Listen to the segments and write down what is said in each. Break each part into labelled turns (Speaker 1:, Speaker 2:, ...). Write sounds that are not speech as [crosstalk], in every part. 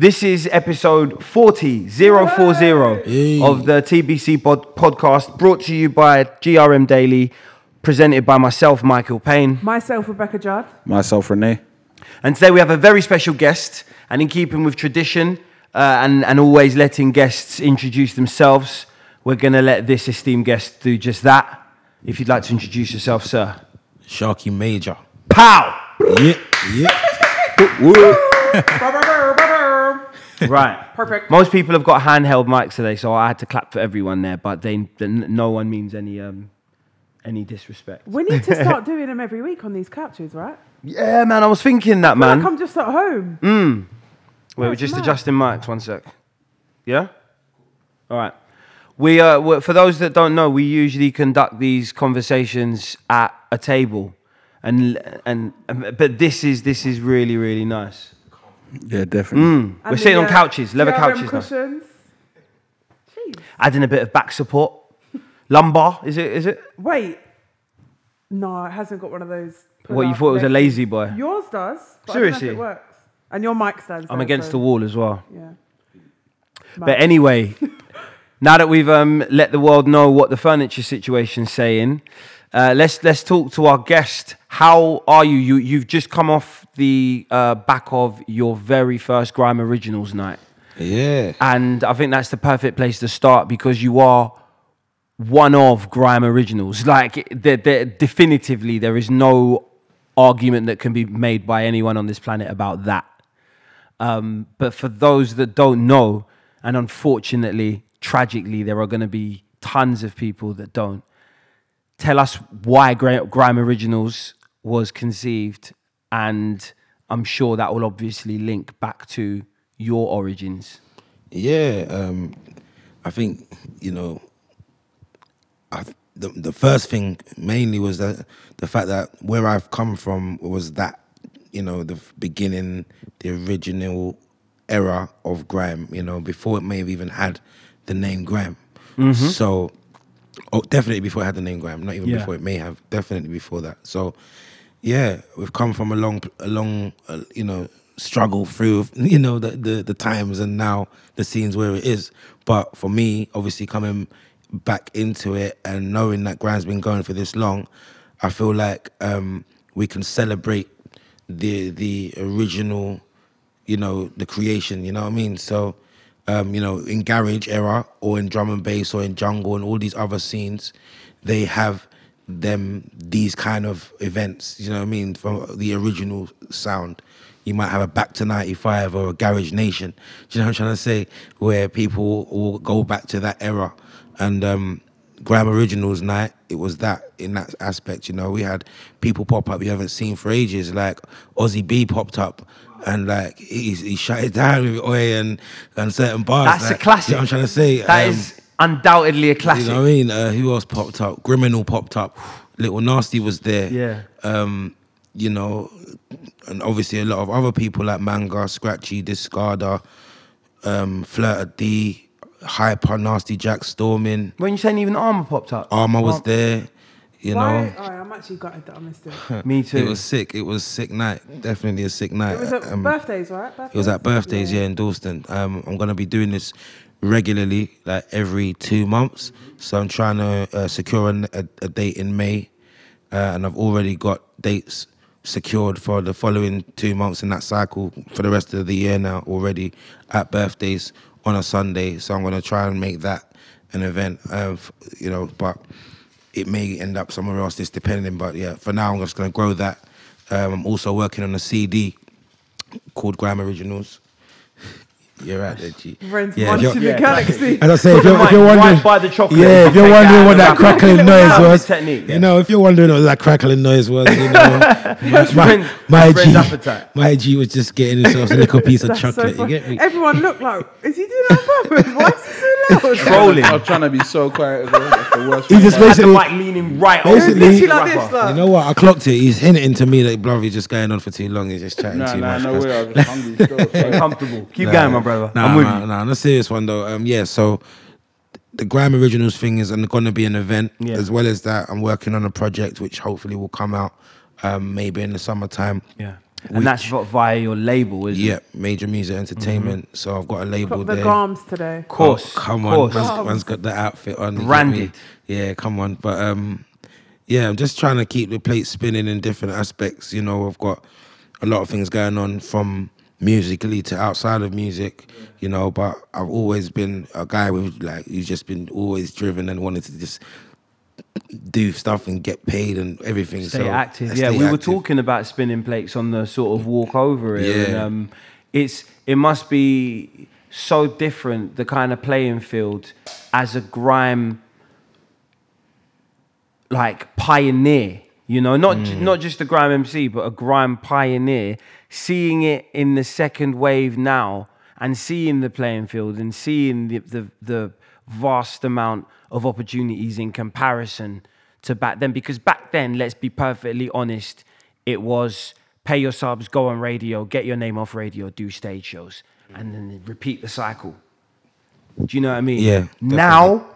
Speaker 1: This is episode 40, 040 of the TBC pod- podcast, brought to you by GRM Daily, presented by myself, Mikill Pane.
Speaker 2: Myself, Rebecca Judd.
Speaker 3: Myself, Rene.
Speaker 1: And today we have a very special guest, and in keeping with tradition uh, and, and always letting guests introduce themselves, we're going to let this esteemed guest do just that. If you'd like to introduce yourself, sir.
Speaker 3: Sharky Major.
Speaker 1: Pow!
Speaker 3: Yeah, yeah. [laughs] [laughs]
Speaker 1: Right.
Speaker 2: Perfect.
Speaker 1: Most people have got handheld mics today, so I had to clap for everyone there, but they, they- no one means any, um, any disrespect.
Speaker 2: We need to start [laughs] doing them every week on these couches, right?
Speaker 1: Yeah, man, I was thinking that,
Speaker 2: I feel like
Speaker 1: man.
Speaker 2: I'm just at home.
Speaker 1: Wait, we're just
Speaker 2: mad.
Speaker 1: adjusting mics. One sec. Yeah. All right. We uh, we- for those that don't know, we usually conduct these conversations at a table, and and but this is this is really really nice.
Speaker 3: Yeah, definitely.
Speaker 1: We're sitting on couches, leather
Speaker 2: GRM
Speaker 1: couches now.
Speaker 2: cushions. Jeez.
Speaker 1: Adding a bit of back support, [laughs] lumbar. Is it is it?
Speaker 2: Wait. No, it hasn't got one of those.
Speaker 1: What you thought it was a
Speaker 2: legs.
Speaker 1: lazy boy?
Speaker 2: Yours does. But I don't know if
Speaker 1: Seriously?
Speaker 2: it works. And your mic stands.
Speaker 1: I'm
Speaker 2: there,
Speaker 1: against
Speaker 2: so-
Speaker 1: the wall as well.
Speaker 2: Yeah.
Speaker 1: But anyway, [laughs] now that we've um, let the world know what the furniture situation's saying, uh, let's let's talk to our guest. How are you? You you've just come off the uh, back of your very first Grime Originals night,
Speaker 3: Yeah.
Speaker 1: and I think that's the perfect place to start because you are one of Grime Originals. Like, they're, they're definitively, there is no argument that can be made by anyone on this planet about that. Um, but for those that don't know, and unfortunately, tragically, there are going to be tons of people that don't. Tell us why Grime Originals was conceived, and I'm sure that will obviously link back to your origins.
Speaker 3: Yeah. Um, I think, you know, I, the, the first thing mainly was that the fact that where I've come from was that, you know, the beginning, the original era of grime, you know, before it may have even had the name grime. So, oh, definitely before I had the name grime, not even
Speaker 1: Yeah.
Speaker 3: before it may have, definitely before that. So, yeah, we've come from a long, a long, uh, you know, struggle through, [laughs] you know, the, the the times and now the scenes where it is. But for me, obviously coming back into it and knowing that Grime's been going for this long, I feel like um, we can celebrate the the original, you know, the creation. You know what I mean? So. Um, you know, in garage era or in drum and bass or in jungle and all these other scenes, they have them these kind of events. You know what I mean? From the original sound, you might have a Back to '95 or a Garage Nation. Do you know what I'm trying to say? Where people will go back to that era, and um, Grime Originals night, it was that in that aspect. You know, we had people pop up you haven't seen for ages, like Ozzie B popped up. And like he, he shut it down with Oi and and certain bars.
Speaker 1: That's
Speaker 3: like,
Speaker 1: a classic.
Speaker 3: You know I'm trying to say?
Speaker 1: That
Speaker 3: Um,
Speaker 1: is undoubtedly a classic.
Speaker 3: you know what I mean? Uh, who else popped up? Criminal popped up. Little Nasty was there.
Speaker 1: Yeah.
Speaker 3: Um, you know, and obviously a lot of other people like Manga, Scratchy, Discarda, um, Flirta D, Hyper, Nasty Jack, Stormin.
Speaker 1: when you saying even Armour popped up,
Speaker 3: Armour was there. You
Speaker 2: Why?
Speaker 3: know,
Speaker 2: Oh, I'm actually gutted that I missed it. [laughs]
Speaker 1: me too.
Speaker 3: it was sick. It was sick night. Definitely a sick night.
Speaker 2: It was at
Speaker 3: Um,
Speaker 2: birthdays, right?
Speaker 3: It was at birthdays, yeah, in Dalston. Um, I'm gonna be doing this regularly, like every two months. So I'm trying to uh, secure an, a, a date in May, uh, and I've already got dates secured for the following two months in that cycle for the rest of the year now already at birthdays on a Sunday. So I'm gonna try and make that an event, uh, f- you know, but it may end up somewhere else. It's depending, but yeah, for now I'm just gonna grow that. Um, I'm also working on a CD called Grime Originals. You're right there, G.
Speaker 2: Friends
Speaker 3: Yeah, if
Speaker 2: munching
Speaker 3: you're-
Speaker 2: the galaxy.
Speaker 3: As I say, if you're, if you're
Speaker 1: Right
Speaker 3: wondering,
Speaker 1: by the chocolate.
Speaker 3: yeah, if you're wondering what that crackling noise
Speaker 1: This
Speaker 3: was,
Speaker 1: technique, yeah.
Speaker 3: you know, if you're wondering what that crackling noise was, you know, [laughs] my,
Speaker 1: Friends-
Speaker 3: my G,
Speaker 1: appetite.
Speaker 3: my G was just getting himself a little piece of
Speaker 2: That's so
Speaker 3: chocolate. you get me?
Speaker 2: Everyone looked like, is he doing it on purpose? Why is he so loud?
Speaker 1: Trolling.
Speaker 4: I'm trying to be so quiet as well. That's the worst.
Speaker 3: Just
Speaker 4: about it.
Speaker 1: Had the
Speaker 3: basically,
Speaker 1: like leaning right
Speaker 2: It was
Speaker 3: Basically-
Speaker 2: literally like this, like.
Speaker 3: you know what? I clocked it. He's hinting to me that Blovey just going on for too long. He's just chatting
Speaker 4: Nah,
Speaker 3: too
Speaker 4: nah,
Speaker 3: much.
Speaker 4: no
Speaker 3: 'cause-
Speaker 4: way. I was just hungry still. so- [laughs]
Speaker 1: Comfortable. Keep
Speaker 3: Nah,
Speaker 1: going, my brother.
Speaker 3: Nah,
Speaker 1: I'm with
Speaker 3: nah,
Speaker 1: you.
Speaker 3: Nah, on a serious one though. Um, yeah. So the Grime Originals thing is going to be an event.
Speaker 1: Yeah.
Speaker 3: As well as that, I'm working on a project which hopefully will come out um, maybe in the summertime.
Speaker 1: Yeah. and that's vi- via your label, isn't
Speaker 3: Yeah,
Speaker 1: it?
Speaker 3: Major Music Entertainment. So I've got a label
Speaker 2: Got the
Speaker 3: there.
Speaker 2: garms today.
Speaker 1: Of course,
Speaker 3: Oh, come
Speaker 1: of
Speaker 3: on,
Speaker 1: course.
Speaker 3: man's, man's got the outfit on. you?
Speaker 1: Branded.
Speaker 3: Yeah, come on. But um, yeah, I'm just trying to keep the plate spinning in different aspects. You know, I've got a lot of things going on from musically to outside of music. You know, but I've always been a guy with like who's just been always driven and wanted to just do stuff and get paid and everything.
Speaker 1: Stay
Speaker 3: so
Speaker 1: active. Yeah, we were talking about spinning plates on the sort of walk over. And,
Speaker 3: Yeah.
Speaker 1: um, it's it must be so different the kind of playing field as a grime like pioneer. You know, not ju- not just a grime MC, but a grime pioneer. Seeing it in the second wave now, and seeing the playing field, and seeing the the, the vast amount of opportunities in comparison to back then. Because back then, let's be perfectly honest, it was pay your subs, go on radio, get your name off radio, do stage shows, and then repeat the cycle. Do you know what I mean?
Speaker 3: Yeah,
Speaker 1: Now,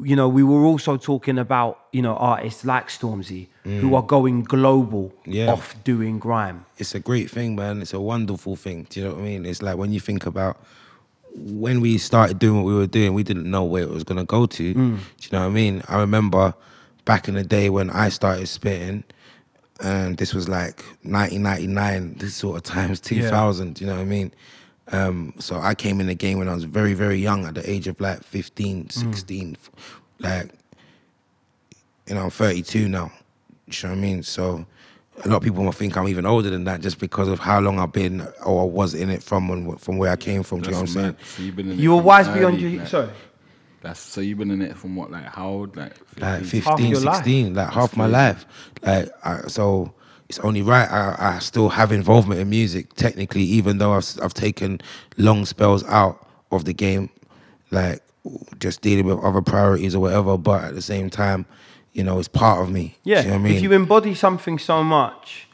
Speaker 1: you know, we were also talking about, you know, artists like Stormzy who are going global
Speaker 3: Yeah.
Speaker 1: off doing grime.
Speaker 3: it's a great thing, man. It's a wonderful thing. Do you know what I mean? It's like when you think about when we started doing what we were doing, we didn't know where it was gonna go to. Mm. Do you know what I mean? I remember back in the day when I started spitting, and this was like 1999, this sort of times [laughs] 2000. Do you know what I mean? Um, so I came in the game when I was very, very young, at the age of like 15, mm. 16. Like, you know, I'm 32 now. Do you know what I mean? So a lot of people might think I'm even older than that just because of how long I've been or I was in it from when, from where I came from. Do you know what I'm saying?
Speaker 4: So you've been in it
Speaker 1: were
Speaker 4: from
Speaker 1: wise beyond
Speaker 4: early,
Speaker 1: your
Speaker 4: like,
Speaker 1: sorry.
Speaker 4: That's so you've been in it from what, like how old? Like
Speaker 3: like
Speaker 4: 15?
Speaker 1: Half
Speaker 3: 15,
Speaker 1: your life.
Speaker 3: 16, like half my life. Like, I, so it's only right. I, I still have involvement in music, technically, even though I've, I've taken long spells out of the game, like just dealing with other priorities or whatever. But at the same time, you know, it's part of me.
Speaker 1: Yeah,
Speaker 3: you know I mean?
Speaker 1: if you embody something so much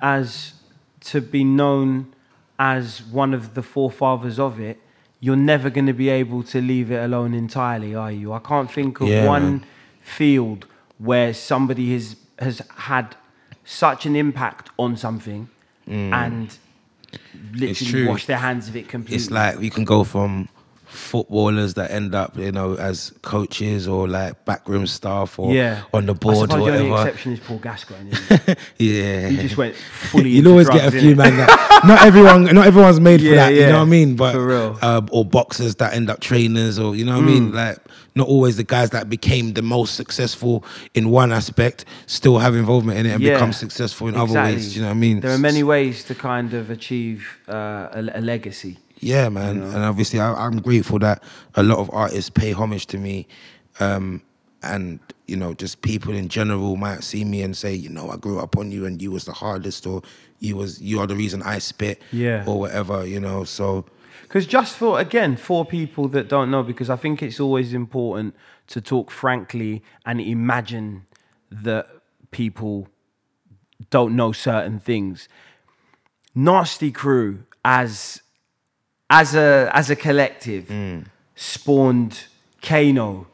Speaker 1: as to be known as one of the forefathers of it, you're never going to be able to leave it alone entirely, are you? I can't think of
Speaker 3: Yeah,
Speaker 1: one
Speaker 3: man.
Speaker 1: field where somebody has has had such an impact on something and literally
Speaker 3: Mm.
Speaker 1: wash their hands of it completely.
Speaker 3: it's like you can go from footballers that end up, you know, as coaches or like backroom staff or
Speaker 1: yeah,
Speaker 3: on the board or
Speaker 1: the only exception is Paul Gascoigne. [laughs]
Speaker 3: Yeah,
Speaker 1: He just went fully. [laughs]
Speaker 3: You'll always
Speaker 1: drugs,
Speaker 3: get a few man that [laughs] not everyone, not everyone's made for
Speaker 1: Yeah,
Speaker 3: that. You know what I mean? But
Speaker 1: for real.
Speaker 3: Uh, or boxers that end up trainers, or you know what I mean? Like not always the guys that became the most successful in one aspect still have involvement in it and
Speaker 1: Yeah,
Speaker 3: become successful in other ways. Do you know what I mean?
Speaker 1: There are many ways to kind of achieve uh, a, a legacy.
Speaker 3: Yeah, man. And obviously, I, I'm grateful that a lot of artists pay homage to me. Um, and, you know, just people in general might see me and say, you know, I grew up on you and you was the hardest or you was you are the reason I spit
Speaker 1: Yeah.
Speaker 3: or whatever, you know. So
Speaker 1: Because just for, again, for people that don't know, because I think it's always important to talk frankly and imagine that people don't know certain things. Nasty Crew as as a as a collective spawned Kano,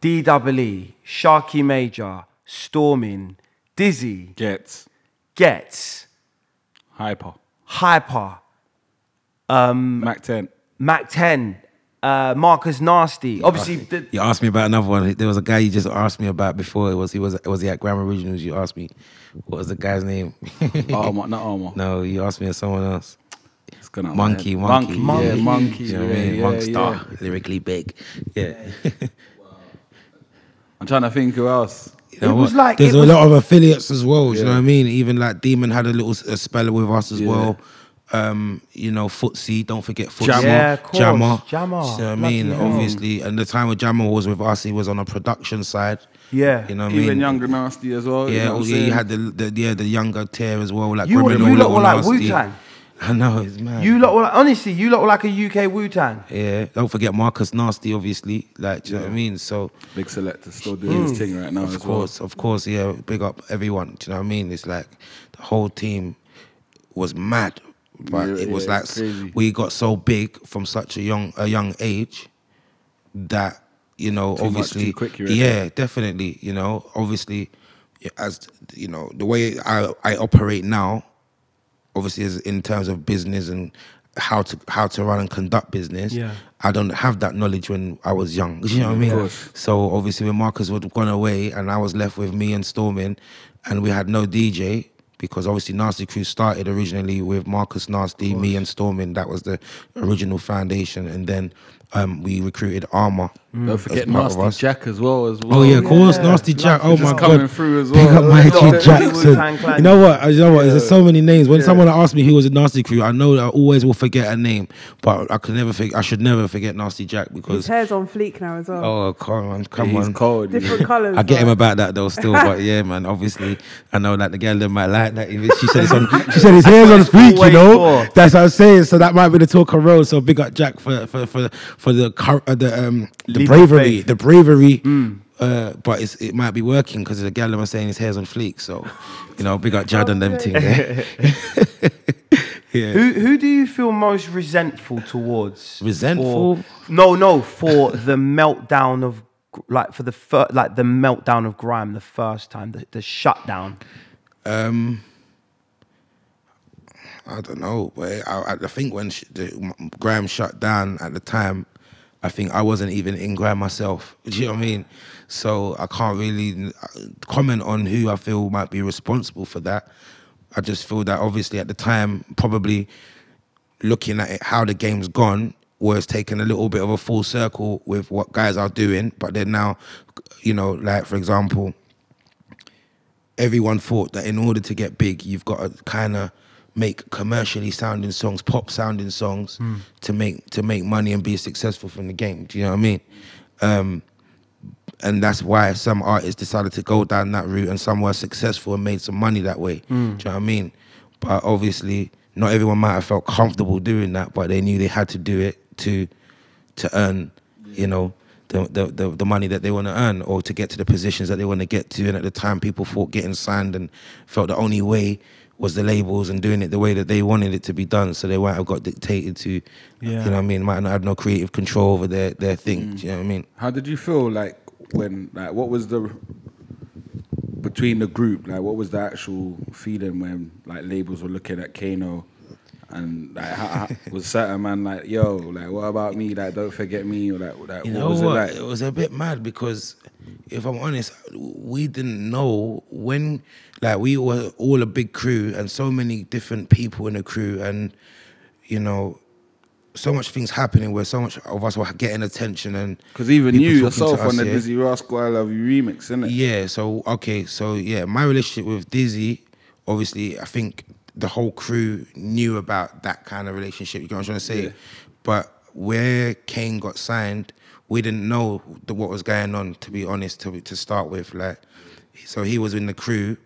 Speaker 1: DWE, Sharky Major, Stormin, Dizzy,
Speaker 4: Ghetts
Speaker 1: Ghetts,
Speaker 4: hyper.
Speaker 1: Hyper,
Speaker 4: Mac 10.
Speaker 1: Mac 10, uh, Marcus Nasty. Obviously, the,
Speaker 3: you asked me about another one. There was a guy you just asked me about before. It was he was was he at Grime Originals? You asked me what was the guy's name? [laughs] [laughs]
Speaker 4: Armour, not Armour.
Speaker 3: no, you asked me of someone else.
Speaker 4: It's gonna out my
Speaker 3: Monkey,
Speaker 4: head.
Speaker 3: monkey,
Speaker 4: monkey, yeah, monkey.
Speaker 3: You know what
Speaker 4: yeah,
Speaker 3: I mean?
Speaker 4: yeah,
Speaker 3: Monkstar, lyrically big. Yeah.
Speaker 4: I'm trying to think who else.
Speaker 3: You know
Speaker 1: It was
Speaker 3: what?
Speaker 1: like-
Speaker 3: there's
Speaker 1: it
Speaker 3: a
Speaker 1: was-
Speaker 3: lot of affiliates as well. do You know what I mean? Even like Demon had a little s- a spell with us as
Speaker 4: Yeah.
Speaker 3: well. Um, you know, Footsie, don't forget Footsie.
Speaker 4: Jammer.
Speaker 1: Yeah.
Speaker 3: Jammer.
Speaker 1: Jammer.
Speaker 3: You know what I mean?
Speaker 1: Bloody hell.
Speaker 3: Obviously, and the time when Jammer was with us, he was on a production side.
Speaker 1: yeah.
Speaker 3: You know what I
Speaker 4: Even
Speaker 3: mean?
Speaker 4: younger nasty as well. you
Speaker 3: Yeah,
Speaker 4: know
Speaker 3: oh, yeah, you had the, the yeah the younger tier as well, like
Speaker 1: You, were- you lot
Speaker 3: Little
Speaker 1: were like Wu Tang. [laughs]
Speaker 3: I know it's mad.
Speaker 1: You lot were like, honestly, you lot were like a UK Wu Tang.
Speaker 3: yeah, don't forget Marcus Nasty, obviously. Like, do you know what I mean? So
Speaker 4: big selector still doing his hmm. thing right now
Speaker 3: Of
Speaker 4: as
Speaker 3: course, of course, yeah. Big up everyone. Do you know what I mean? It's like the whole team was mad, but
Speaker 4: Yeah,
Speaker 3: it was
Speaker 4: yeah,
Speaker 3: like we got so big from such a young a young age that you know,
Speaker 4: Too much,
Speaker 3: obviously,
Speaker 4: too quick, you reckon?
Speaker 3: yeah, definitely. You know, obviously, as you know, the way I I operate now, obviously as in terms of business and how to how to run and conduct business.
Speaker 1: Yeah.
Speaker 3: I don't have that knowledge when I was young. [laughs] You know what I mean? So obviously when Marcus had gone away and I was left with me and Stormin and we had no DJ because obviously Nasty Crew started originally with Marcus Nasty, me and Stormin. That was the original foundation. And then um, we recruited Armour.
Speaker 4: Don't forget Nasty. Jack as well. As well.
Speaker 3: Oh yeah, of course,
Speaker 2: Yeah.
Speaker 3: Nasty Jack. Oh my god,
Speaker 4: through as
Speaker 3: Big
Speaker 4: well.
Speaker 3: up Mikey
Speaker 1: Wu-Tang
Speaker 3: Jackson. You know what? You know what? There's so many names. When someone asks me who was a Nasty Crew, I know I always will forget a name, but I could never forget. I should never forget Nasty Jack because His
Speaker 2: hair's on fleek now as well.
Speaker 3: oh come on, come
Speaker 4: He's
Speaker 3: on.
Speaker 4: cold.
Speaker 2: Different colours.
Speaker 3: I get him about that though, still, but yeah, man. Obviously, I know that the girl that might like that. Even She said it's on. She said his [laughs] hair's on
Speaker 1: it's
Speaker 3: fleek, you know.
Speaker 1: for.
Speaker 3: That's what I'm saying. So that might be the talk of road. So big up Jack for for for for the cur- uh, the um the
Speaker 1: Leap
Speaker 3: bravery,
Speaker 1: faith.
Speaker 3: the bravery. Uh, but it's, it might be working because the girl was saying his hair's on fleek. So, you know, big up Jad and them thing. Yeah. [laughs] yeah.
Speaker 1: Who who do you feel most resentful towards?
Speaker 3: Resentful?
Speaker 1: For, no, no, for the meltdown of like for the fir- like the meltdown of grime the first time, the, the shutdown.
Speaker 3: Um, I don't know, but I, I think when sh- the, grime shut down at the time, I think I wasn't even in grime myself. [laughs] Do you know what I mean? So I can't really uh, comment on who I feel might be responsible for that. I just feel that obviously at the time, probably looking at it, how the game's gone was taking a little bit of a full circle with what guys are doing. But then now, you know, like for example, everyone thought that in order to get big, you've got to kind of make commercially sounding songs, pop sounding songs, to make to make money and be successful from the game. Do you know what I mean? Um, and that's why some artists decided to go down that route, and some were successful and made some money that way. Do you know what I mean? But obviously, not everyone might have felt comfortable doing that, but they knew they had to do it to to earn, you know, the, the, the, the money that they want to earn or to get to the positions that they want to get to. And at the time, people thought getting signed and felt the only way was the labels and doing it the way that they wanted it to be done. So they might have got dictated to,
Speaker 1: Yeah.
Speaker 3: you know what I mean, might not have no creative control over their, their thing. Mm. Do you know what I mean?
Speaker 4: How did you feel like when like what was the between the group like what was the actual feeling when like labels were looking at Kano and like how, how, [laughs] was certain man like yo like what about me like don't forget me or like, like
Speaker 3: You
Speaker 4: what
Speaker 3: know
Speaker 4: was
Speaker 3: what?
Speaker 4: it like
Speaker 3: It was a bit mad because, if I'm honest, we didn't know when, like, we were all a big crew and so many different people in the crew, and you know, so much things happening where so much of us were getting attention and
Speaker 4: because even you yourself
Speaker 3: us,
Speaker 4: on the
Speaker 3: yeah.
Speaker 4: Dizzee Rascal I Love You remix isn't it
Speaker 3: Yeah, so okay, so yeah, my relationship with Dizzee, obviously, I think the whole crew knew about that kind of relationship. You know what I'm trying to say?
Speaker 4: Yeah.
Speaker 3: But where Kane got signed, we didn't know the, what was going on. To be honest, to to start with, like, so he was in the crew.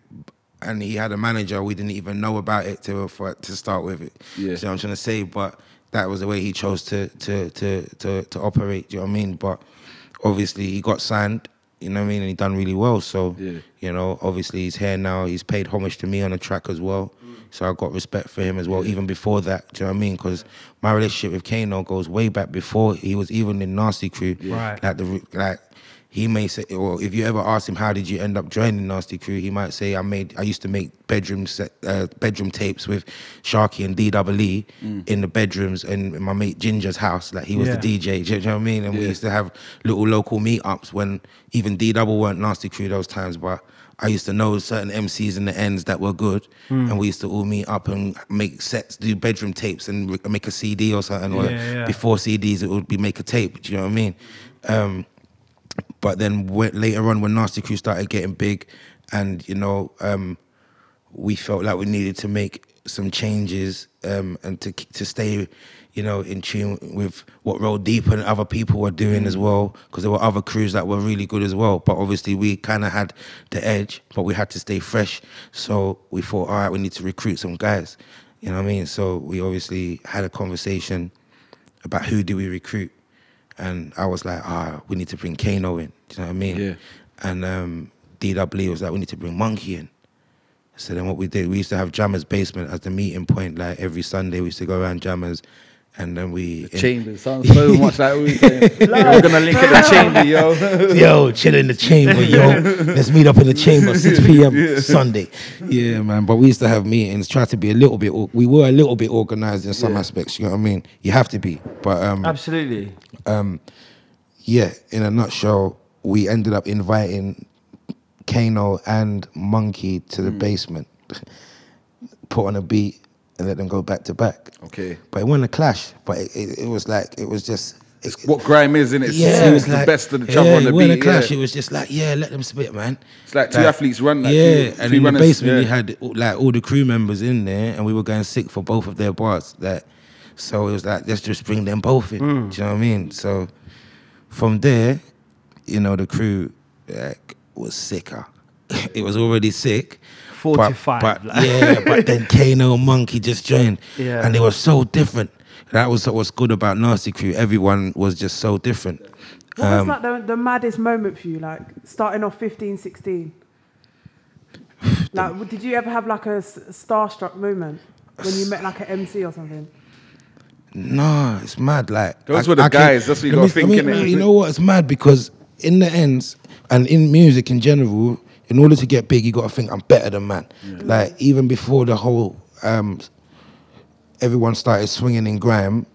Speaker 3: And he had a manager. We didn't even know about it to for to start with. It.
Speaker 4: Yeah.
Speaker 3: You know what I'm trying to say? But that was the way he chose to to to to to operate. Do you know what I mean? But obviously he got signed. You know what I mean? And he done really well. So
Speaker 4: Yeah.
Speaker 3: you know, obviously he's here now. He's paid homage to me on the track as well. Mm. So I got respect for him as well, even before that. Do you know what I mean? Because my relationship with Kano goes way back before he was even in Nasty Crew.
Speaker 1: Right.
Speaker 3: Like the like he may say, or if you ever ask him how did you end up joining Nasty Crew, he might say I made I used to make bedroom set, uh, bedroom tapes with Sharky and D Double E in the bedrooms in my mate Ginger's house. Like he was
Speaker 1: Yeah.
Speaker 3: the DJ. Do you know what I mean? And we used to have little local meetups when even D Double weren't Nasty Crew those times, but I used to know certain MCs in the ends that were good, and we used to all meet up and make sets, do bedroom tapes, and make a CD or something. or
Speaker 1: Yeah, yeah.
Speaker 3: before CDs, it would be make a tape. Do you know what I mean? Um, but then later on, when Nasty Crew started getting big, and you know, um, we felt like we needed to make some changes um, and to to stay, you know, in tune with what Roll Deep and other people were doing as well, because there were other crews that were really good as well. But obviously, we kind of had the edge, but we had to stay fresh. So we thought, all right, we need to recruit some guys. You know what I mean? So we obviously had a conversation about who do we recruit, and I was like, ah, we need to bring Kano in. Do you know what I mean?
Speaker 4: Yeah.
Speaker 3: And um, DW was like, we need to bring Monkey in. So then what we did, we used to have Jammers Basement as the meeting point. Like every Sunday, we used to go around Jammers and then we
Speaker 4: Chamber sounds so much like we We're gonna link in the chamber, yo. [laughs]
Speaker 3: yo, chill in the chamber, yo. Let's meet up in the chamber, 6 [laughs] p.m. Sunday. Yeah, man. But we used to have meetings, try to be a little bit. We were a little bit organized in some
Speaker 4: Yeah.
Speaker 3: aspects. You know what I mean? You have to be. But um,
Speaker 1: Absolutely.
Speaker 3: Um, yeah, in a nutshell, we ended up inviting Kano and Monkey to the basement, [laughs] put on a beat, and let them go back to back.
Speaker 4: Okay.
Speaker 3: But it wasn't a clash. But it, it, it was like it was just.
Speaker 4: It's what grime is, isn't it?
Speaker 3: Yeah,
Speaker 4: it
Speaker 3: it
Speaker 4: was
Speaker 3: was
Speaker 4: the
Speaker 3: like,
Speaker 4: best of the
Speaker 3: yeah,
Speaker 4: on the
Speaker 3: it wasn't
Speaker 4: beat.
Speaker 3: a clash.
Speaker 4: yeah.
Speaker 3: It was just like, yeah, let them spit, man.
Speaker 4: It's like two athletes run, like,
Speaker 3: yeah,
Speaker 4: two-
Speaker 3: and in the basement we had like all the crew members in there, and we were going sick for both of their bars. That, so it was like let's just bring them both in.
Speaker 4: Hmm.
Speaker 3: Do you know what I mean? So from there, you know, the crew like was sicker. [laughs] it was already sick. But-
Speaker 1: 45,
Speaker 3: But,
Speaker 1: like.
Speaker 3: yeah, but then [laughs] Kano Monkey just joined.
Speaker 1: Yeah.
Speaker 3: And they were so different. That was what was good about Nasty Crew. Everyone was just so different.
Speaker 2: What
Speaker 3: Um,
Speaker 2: was like the, the maddest moment for you, like starting off 15, 16? [sighs] Like, did you ever have like a s- starstruck moment when you met like an MC or something?
Speaker 3: No, it's mad. Like
Speaker 4: Those were the guys, that's what you
Speaker 3: let
Speaker 4: gotta
Speaker 3: me-
Speaker 4: think,
Speaker 3: I mean. You know what? It's mad because in the ends and in music in general, in order to get big, you got to think I'm better than man. Like even before the whole um, everyone started swinging in grime,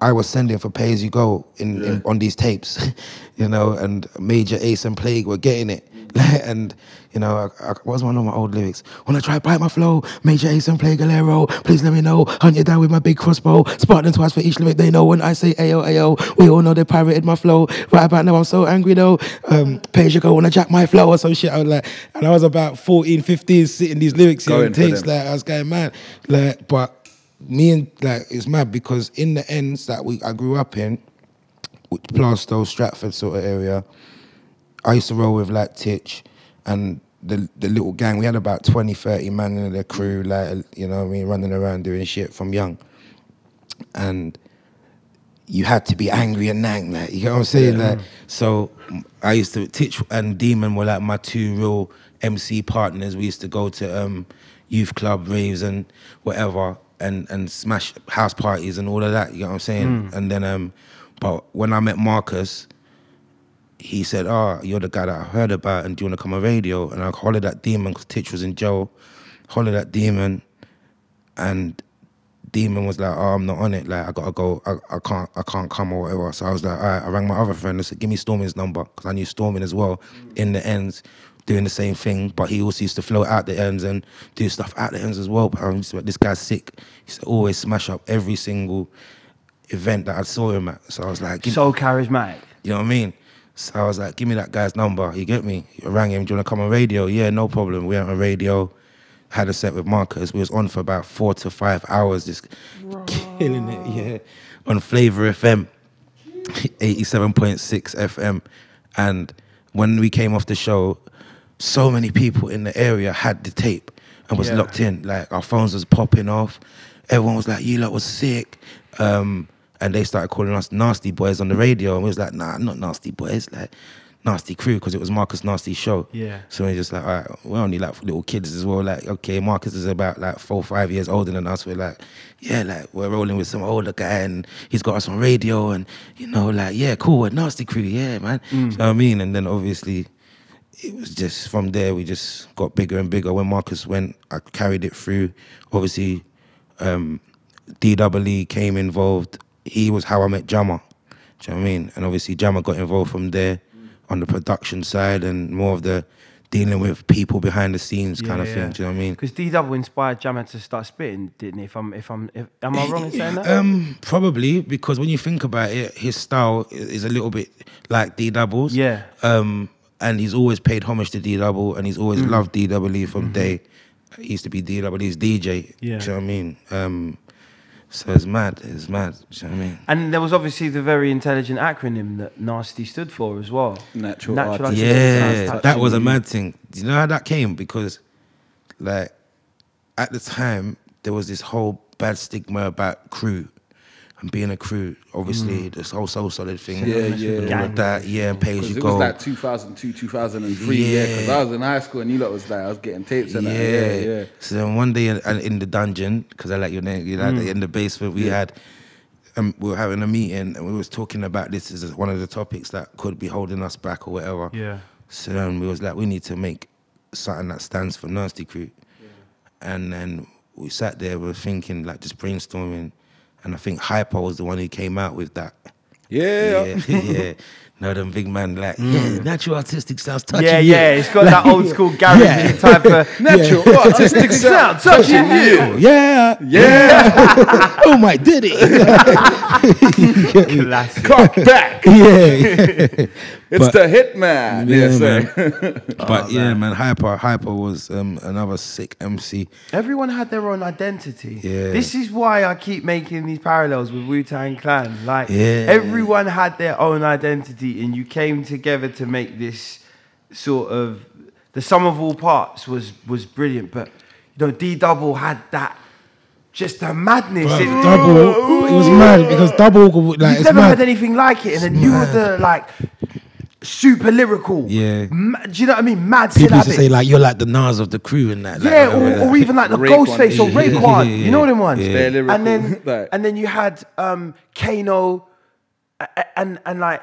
Speaker 3: I was sending for pay as you go in, in on these tapes, [laughs] you know, and Major Ace and Plague were getting it. [laughs] and you know, I, I, what was one of my old lyrics? When I try to bite my flow, Major Ace and Plague Galero, please let me know. Hunt you down with my big crossbow. Spartan twice for each lyric. They know when I say ayo ayo. We all know they pirated my flow. Right about now, I'm so angry though. Um, you go when I jack my flow or some shit. I was like, and I was about 14, 15, sitting these lyrics here and takes like I was going mad. Like, but me and like it's mad because in the ends that we I grew up in, with Plaistow, Stratford sort of area, I used to roll with like Titch and the the little gang. We had about 20, 30 man in the crew, like you know what I mean, running around doing shit from young. And you had to be angry and nang, like you know what I'm saying? Like so mm, I used to Titch and Demon were like my two real MC partners. We used to go to um youth club raves and whatever and and smash house parties and all of that, you know what I'm saying? And then um but when I met Marcus, he said, "Oh, you're the guy that I heard about, and do you want to come on radio?" And I hollered at Demon because Titch was in jail. Hollered at Demon, and Demon was like, "Oh, I'm not on it. Like, I gotta go. I, I can't. I can't come or whatever." So I was like, "All right." I rang my other friend. I said, "Give me Stormin's number," because I knew Stormin as well in the ends, doing the same thing. But he also used to float out the ends and do stuff out the ends as well. But I like, this guy's sick. He used to always smash up every single event that I saw him at. So I was like,
Speaker 1: So charismatic.
Speaker 3: you know what I mean? So I was like, give me that guy's number. You get me? I rang him. Do you want to come on radio? Yeah, no problem. We went on radio. Had a set with Marcus. We was on for about four to five hours, just killing it. Yeah, on Flavor FM, [laughs] eighty-seven point six FM, and when we came off the show, so many people in the area had the tape and was
Speaker 1: Yeah.
Speaker 3: locked in. Like our phones was popping off. Everyone was like, "You lot was sick," um, and they started calling us nasty boys on the radio. And we was like, "Nah, not nasty boys, like nasty crew," because it was Marcus Nasty's show.
Speaker 1: Yeah.
Speaker 3: So we just like, all right, we're only like little kids as well. Like, okay, Marcus is about like four, five years older than us. We're like, yeah, like we're rolling with some older guy and he's got us on radio and you know, like, yeah, cool, we're nasty crew, yeah, man. You know what I mean? And then obviously it was just from there we just got bigger and bigger. When Marcus went, I carried it through. Obviously, um, DWE came involved. He was how I met Jammer. Do you know what I mean? And obviously Jammer got involved from there on the production side and more of the dealing with people behind the scenes kind of thing. Do you know what I mean?
Speaker 1: Because D Double inspired Jammer to start spitting, didn't he? If I'm, if I'm, if, am I wrong in saying that?
Speaker 3: Um, probably because when you think about it, his style is a little bit like D Doubles.
Speaker 1: Yeah.
Speaker 3: Um, and he's always paid homage to D Double, and he's always
Speaker 1: Mm.
Speaker 3: loved D Double from day. He used to be D Double, he's DJ.
Speaker 1: Mm-hmm. Yeah.
Speaker 3: Do you know what I mean? Um, so it's mad. It's mad. Do you know what I mean?
Speaker 1: And there was obviously the very intelligent acronym that Nasty stood for as well.
Speaker 4: Natural artist.
Speaker 3: Yeah,
Speaker 4: Sounds
Speaker 3: that was a mad thing. Do you know how that came? Because, like, at the time, there was this whole bad stigma about crew and being a crew. Obviously, this whole So Solid thing.
Speaker 4: Yeah,
Speaker 3: and
Speaker 4: yeah.
Speaker 3: all of that. Yeah, pay as
Speaker 4: Because
Speaker 3: you
Speaker 4: it
Speaker 3: go.
Speaker 4: was like 2002, 2003, yeah. Because
Speaker 3: Yeah.
Speaker 4: I was in high school and you lot was like, I was getting tapes and
Speaker 3: yeah.
Speaker 4: that. Yeah, yeah.
Speaker 3: So then one day in, in the dungeon, because I like your name, you know,
Speaker 4: Mm.
Speaker 3: in the basement, we had um, we were having a meeting and we was talking about this as one of the topics that could be holding us back or whatever.
Speaker 1: Yeah.
Speaker 3: So um, we was like, we need to make something that stands for Nasty Crew. And then we sat there, we were thinking, like just brainstorming. And I think Hyper was the one who came out with that.
Speaker 4: Yeah.
Speaker 3: yeah. [laughs] yeah. No, them big man, like, mm. yeah, natural artistic sounds touching
Speaker 1: Yeah,
Speaker 3: you.
Speaker 1: yeah, it's got that old [laughs] school garage
Speaker 3: Yeah.
Speaker 1: type of
Speaker 4: Natural [laughs] artistic sound touching you.
Speaker 3: Oh, yeah,
Speaker 4: Yeah.
Speaker 3: oh my did diddy.
Speaker 1: classic.
Speaker 4: Cock back.
Speaker 3: yeah, yeah.
Speaker 4: It's
Speaker 3: But-
Speaker 4: the hitman.
Speaker 3: Yeah,
Speaker 4: Yes,
Speaker 3: man.
Speaker 4: sir. [laughs]
Speaker 3: But yeah, man, Hyper, Hyper was um, another sick MC.
Speaker 1: Everyone had their own identity.
Speaker 3: Yeah.
Speaker 1: This is why I keep making these parallels with Wu Tang Clan. Like
Speaker 3: Yeah.
Speaker 1: everyone had their own identity, and you came together to make this sort of the sum of all parts was was brilliant. But you know, D Double had that just the madness.
Speaker 3: Bruv,
Speaker 1: It-
Speaker 3: double, it was mad because double like
Speaker 1: You've
Speaker 3: it's
Speaker 1: never
Speaker 3: mad.
Speaker 1: heard anything like it, and then you were the like super lyrical.
Speaker 3: Yeah.
Speaker 1: Ma- do you know what I mean? Mad
Speaker 3: People used to say like you're like the Nas of the crew and that. like,
Speaker 1: yeah,
Speaker 3: whatever,
Speaker 1: or, or
Speaker 3: like-
Speaker 1: even like the
Speaker 4: Raekwon,
Speaker 1: Ghostface or
Speaker 4: yeah, yeah,
Speaker 1: Raekwon.
Speaker 3: yeah,
Speaker 1: You know them ones.
Speaker 3: yeah.
Speaker 4: Bare lyrical,
Speaker 1: And then [laughs]
Speaker 4: like-
Speaker 1: and then you had um, Kano, a- a- and and like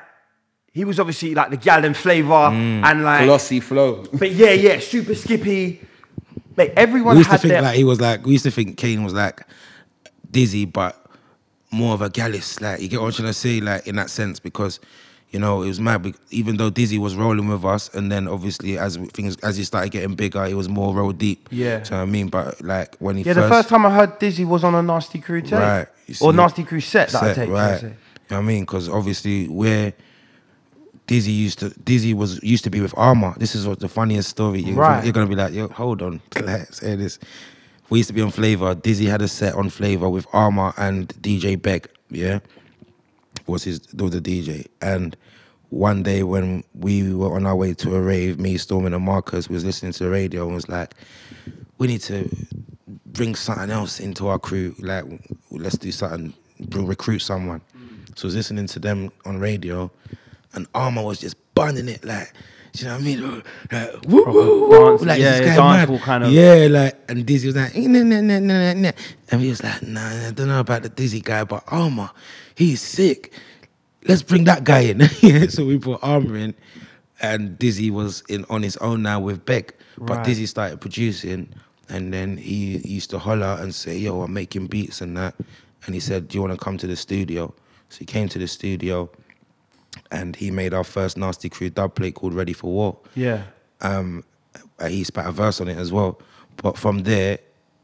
Speaker 1: he was obviously like the Gallon flavor
Speaker 3: Mm.
Speaker 1: and like,
Speaker 4: Glossy flow.
Speaker 1: but yeah, yeah, super skippy. Mate, everyone
Speaker 3: we used to think
Speaker 1: their
Speaker 3: like he was like we used to think Kane was like Dizzee, but more of a gallus. Like you get what I'm trying to say, like in that sense, because you know it was mad. Even though Dizzee was rolling with us, and then obviously as things as he started getting bigger, it was more roll deep.
Speaker 1: Yeah.
Speaker 3: so I mean, but like when he
Speaker 1: yeah.
Speaker 3: first,
Speaker 1: The first time I heard Dizzee was on a Nasty Crew tape,
Speaker 3: Right,
Speaker 1: or. Nasty Crew set that I
Speaker 3: set,
Speaker 1: take.
Speaker 3: right? You know what I mean? Because obviously where Dizzee used to Dizzee was used to be with Armour. This is what the funniest story. You're,
Speaker 1: Right.
Speaker 3: you're gonna be like, yo, hold on, [laughs] let's say this. We used to be on Flavor. Dizzee had a set on Flavor with Armour and DJ Beck. Yeah, was his was the DJ. And one day when we were on our way to a rave, me, Storm, and Marcus was listening to the radio and was like, we need to bring something else into our crew. Like, let's do something, bring, recruit someone. So I was listening to them on radio, and Armour was just bunning it like, you know what I mean? Like, woo, woo, woo.
Speaker 1: dance-
Speaker 3: Like,
Speaker 1: yeah,
Speaker 3: this guy mad.
Speaker 1: kind of-
Speaker 3: Yeah, like, and Dizzee was like, eh, nah, nah, nah, nah, nah, nah. and he was like, nah, I don't know about the Dizzee guy, but Armour, he's sick. Let's bring that guy in. [laughs] So we brought Armour in, and Dizzee was in on his own now with Beck. But
Speaker 1: Right.
Speaker 3: Dizzee started producing, and then he used to holler and say, "Yo, I'm making beats and that." And he said, "Do you want to come to the studio?" So he came to the studio, and he made our first Nasty Crew dub plate called "Ready for War."
Speaker 1: Yeah.
Speaker 3: Um, he spat a verse on it as well. But from there,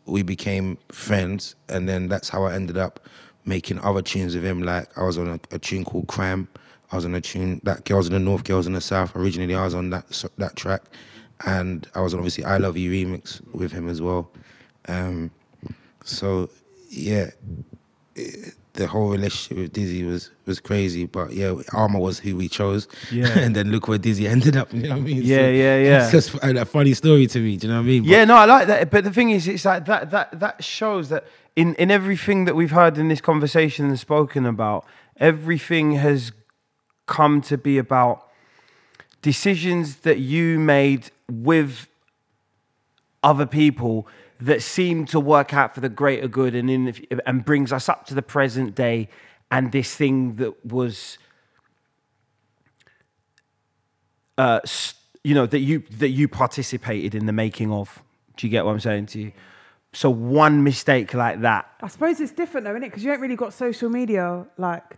Speaker 3: we became friends, and then that's how I ended up making other tunes with him. Like I was on a, a tune called Cram. I was on a tune that "Girls in the North, Girls in the South." Originally, I was on that that track, and I was on obviously "I Love You" remix with him as well. Um, so yeah, it- the whole relationship with Dizzee was was crazy. But yeah, Armour was who we chose.
Speaker 1: Yeah. [laughs]
Speaker 3: and then look where Dizzee ended up. [laughs] You know what I mean?
Speaker 1: Yeah, yeah, yeah.
Speaker 3: It's just a, a funny story to me. Do you know what I mean? But-
Speaker 1: Yeah, no, I like that. But the thing is, it's like that that that shows that in in everything that we've heard in this conversation and spoken about, everything has come to be about decisions that you made with other people that seem to work out for the greater good and in the, and brings us up to the present day and this thing that was uh, you know that you that you participated in the making of. Do you get what I'm saying to you? So one mistake like that.
Speaker 2: I suppose it's different though, isn't it? Because you ain't really got social media like.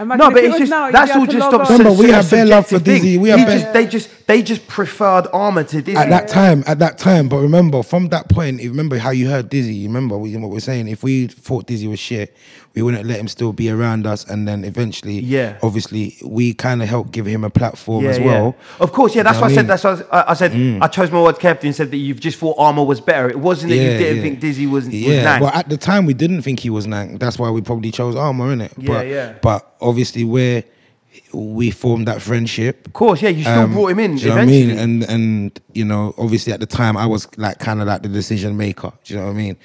Speaker 2: Imagine
Speaker 1: No, but it's just
Speaker 2: now,
Speaker 1: that's all just
Speaker 2: log
Speaker 1: of
Speaker 2: on.
Speaker 3: Remember, we
Speaker 1: have
Speaker 3: had bare love for
Speaker 1: subjective.
Speaker 3: Dizzee, we have
Speaker 1: He just- they just they just preferred Armour to Dizzee.
Speaker 3: at that time, at that time, but remember, from that point, remember how you heard Dizzee. Remember what what we're saying. If we thought Dizzee was shit, we wouldn't let him still be around us. And then eventually,
Speaker 1: Yeah.
Speaker 3: obviously, we kind of helped give him a platform
Speaker 1: yeah,
Speaker 3: as well.
Speaker 1: yeah. Of course, yeah. That's
Speaker 3: You
Speaker 1: why
Speaker 3: know
Speaker 1: I
Speaker 3: what
Speaker 1: said. That's why I, I said. I chose my words carefully and said that you've just thought Armour was better. It wasn't that you didn't think Dizzee was was
Speaker 3: Yeah,
Speaker 1: nang.
Speaker 3: well, at the time we didn't think he was Nang. That's why we probably chose Armour, innit?
Speaker 1: Yeah,
Speaker 3: but,
Speaker 1: yeah.
Speaker 3: But obviously, where we formed that friendship.
Speaker 1: of course, yeah. You still
Speaker 3: um,
Speaker 1: brought him in
Speaker 3: do you know
Speaker 1: eventually.
Speaker 3: what I mean? And and you know, obviously at the time I was like kind of like the decision maker. Do you know what I mean?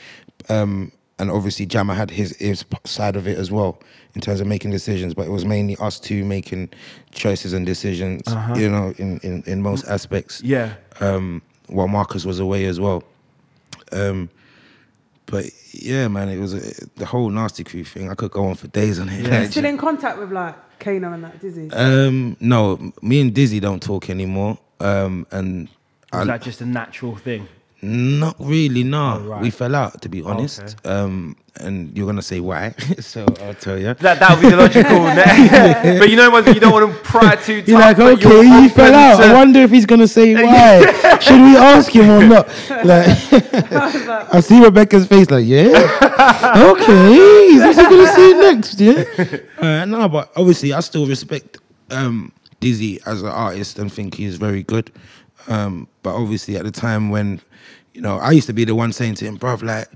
Speaker 3: Um, and obviously Jammer had his his side of it as well in terms of making decisions, but it was mainly us two making choices and decisions. You know, in in in most aspects.
Speaker 1: Uh-huh. Yeah.
Speaker 3: Um, while Marcus was away as well. Um, But yeah, man, it was a, the whole nasty crew thing. I could go on for days on it.
Speaker 1: Yeah.
Speaker 3: Like, [laughs]
Speaker 2: Still in contact with like Kano and that Dizzee.
Speaker 3: um, no, me and Dizzee don't talk anymore. Um, and
Speaker 1: Was
Speaker 3: I,
Speaker 1: that just a natural thing?
Speaker 3: Not really, no.
Speaker 1: Oh, right.
Speaker 3: We fell out, to be honest.
Speaker 1: Okay.
Speaker 3: Um, and you're gonna say why, [laughs] so I'll tell you.
Speaker 1: That that would be the logical. [laughs] ne- [laughs] but you know what? You don't want to pry too tight.
Speaker 3: You're like, okay,
Speaker 1: you're
Speaker 3: he fell out.
Speaker 1: to-
Speaker 3: I wonder if he's gonna say why. Should we ask him or not? Like, I see Rebecca's face. Like, yeah, okay. What's he gonna say next? Yeah. Uh, no, but obviously, I still respect um, Dizzee as an artist and think he's very good. Um, but obviously, at the time when, you know, I used to be the one saying to him, bruv, like,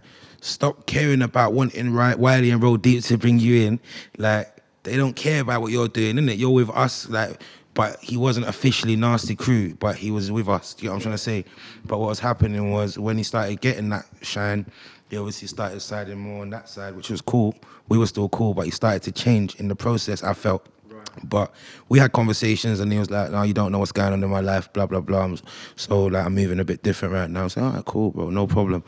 Speaker 3: stop caring about wanting right Wiley and Roll Deep to bring you in. Like, they don't care about what you're doing, innit? You're with us, like. But he wasn't officially nasty crew, but he was with us. Do you know what I'm trying to say? But what was happening was when he started getting that shine, he obviously started siding more on that side, which was cool. We were still cool, but he started to change in the process. I felt. But we had conversations, and he was like, "No, you don't know what's going on in my life, blah blah blah." So like, I'm moving a bit different right now. So, all right, cool, bro, no problem.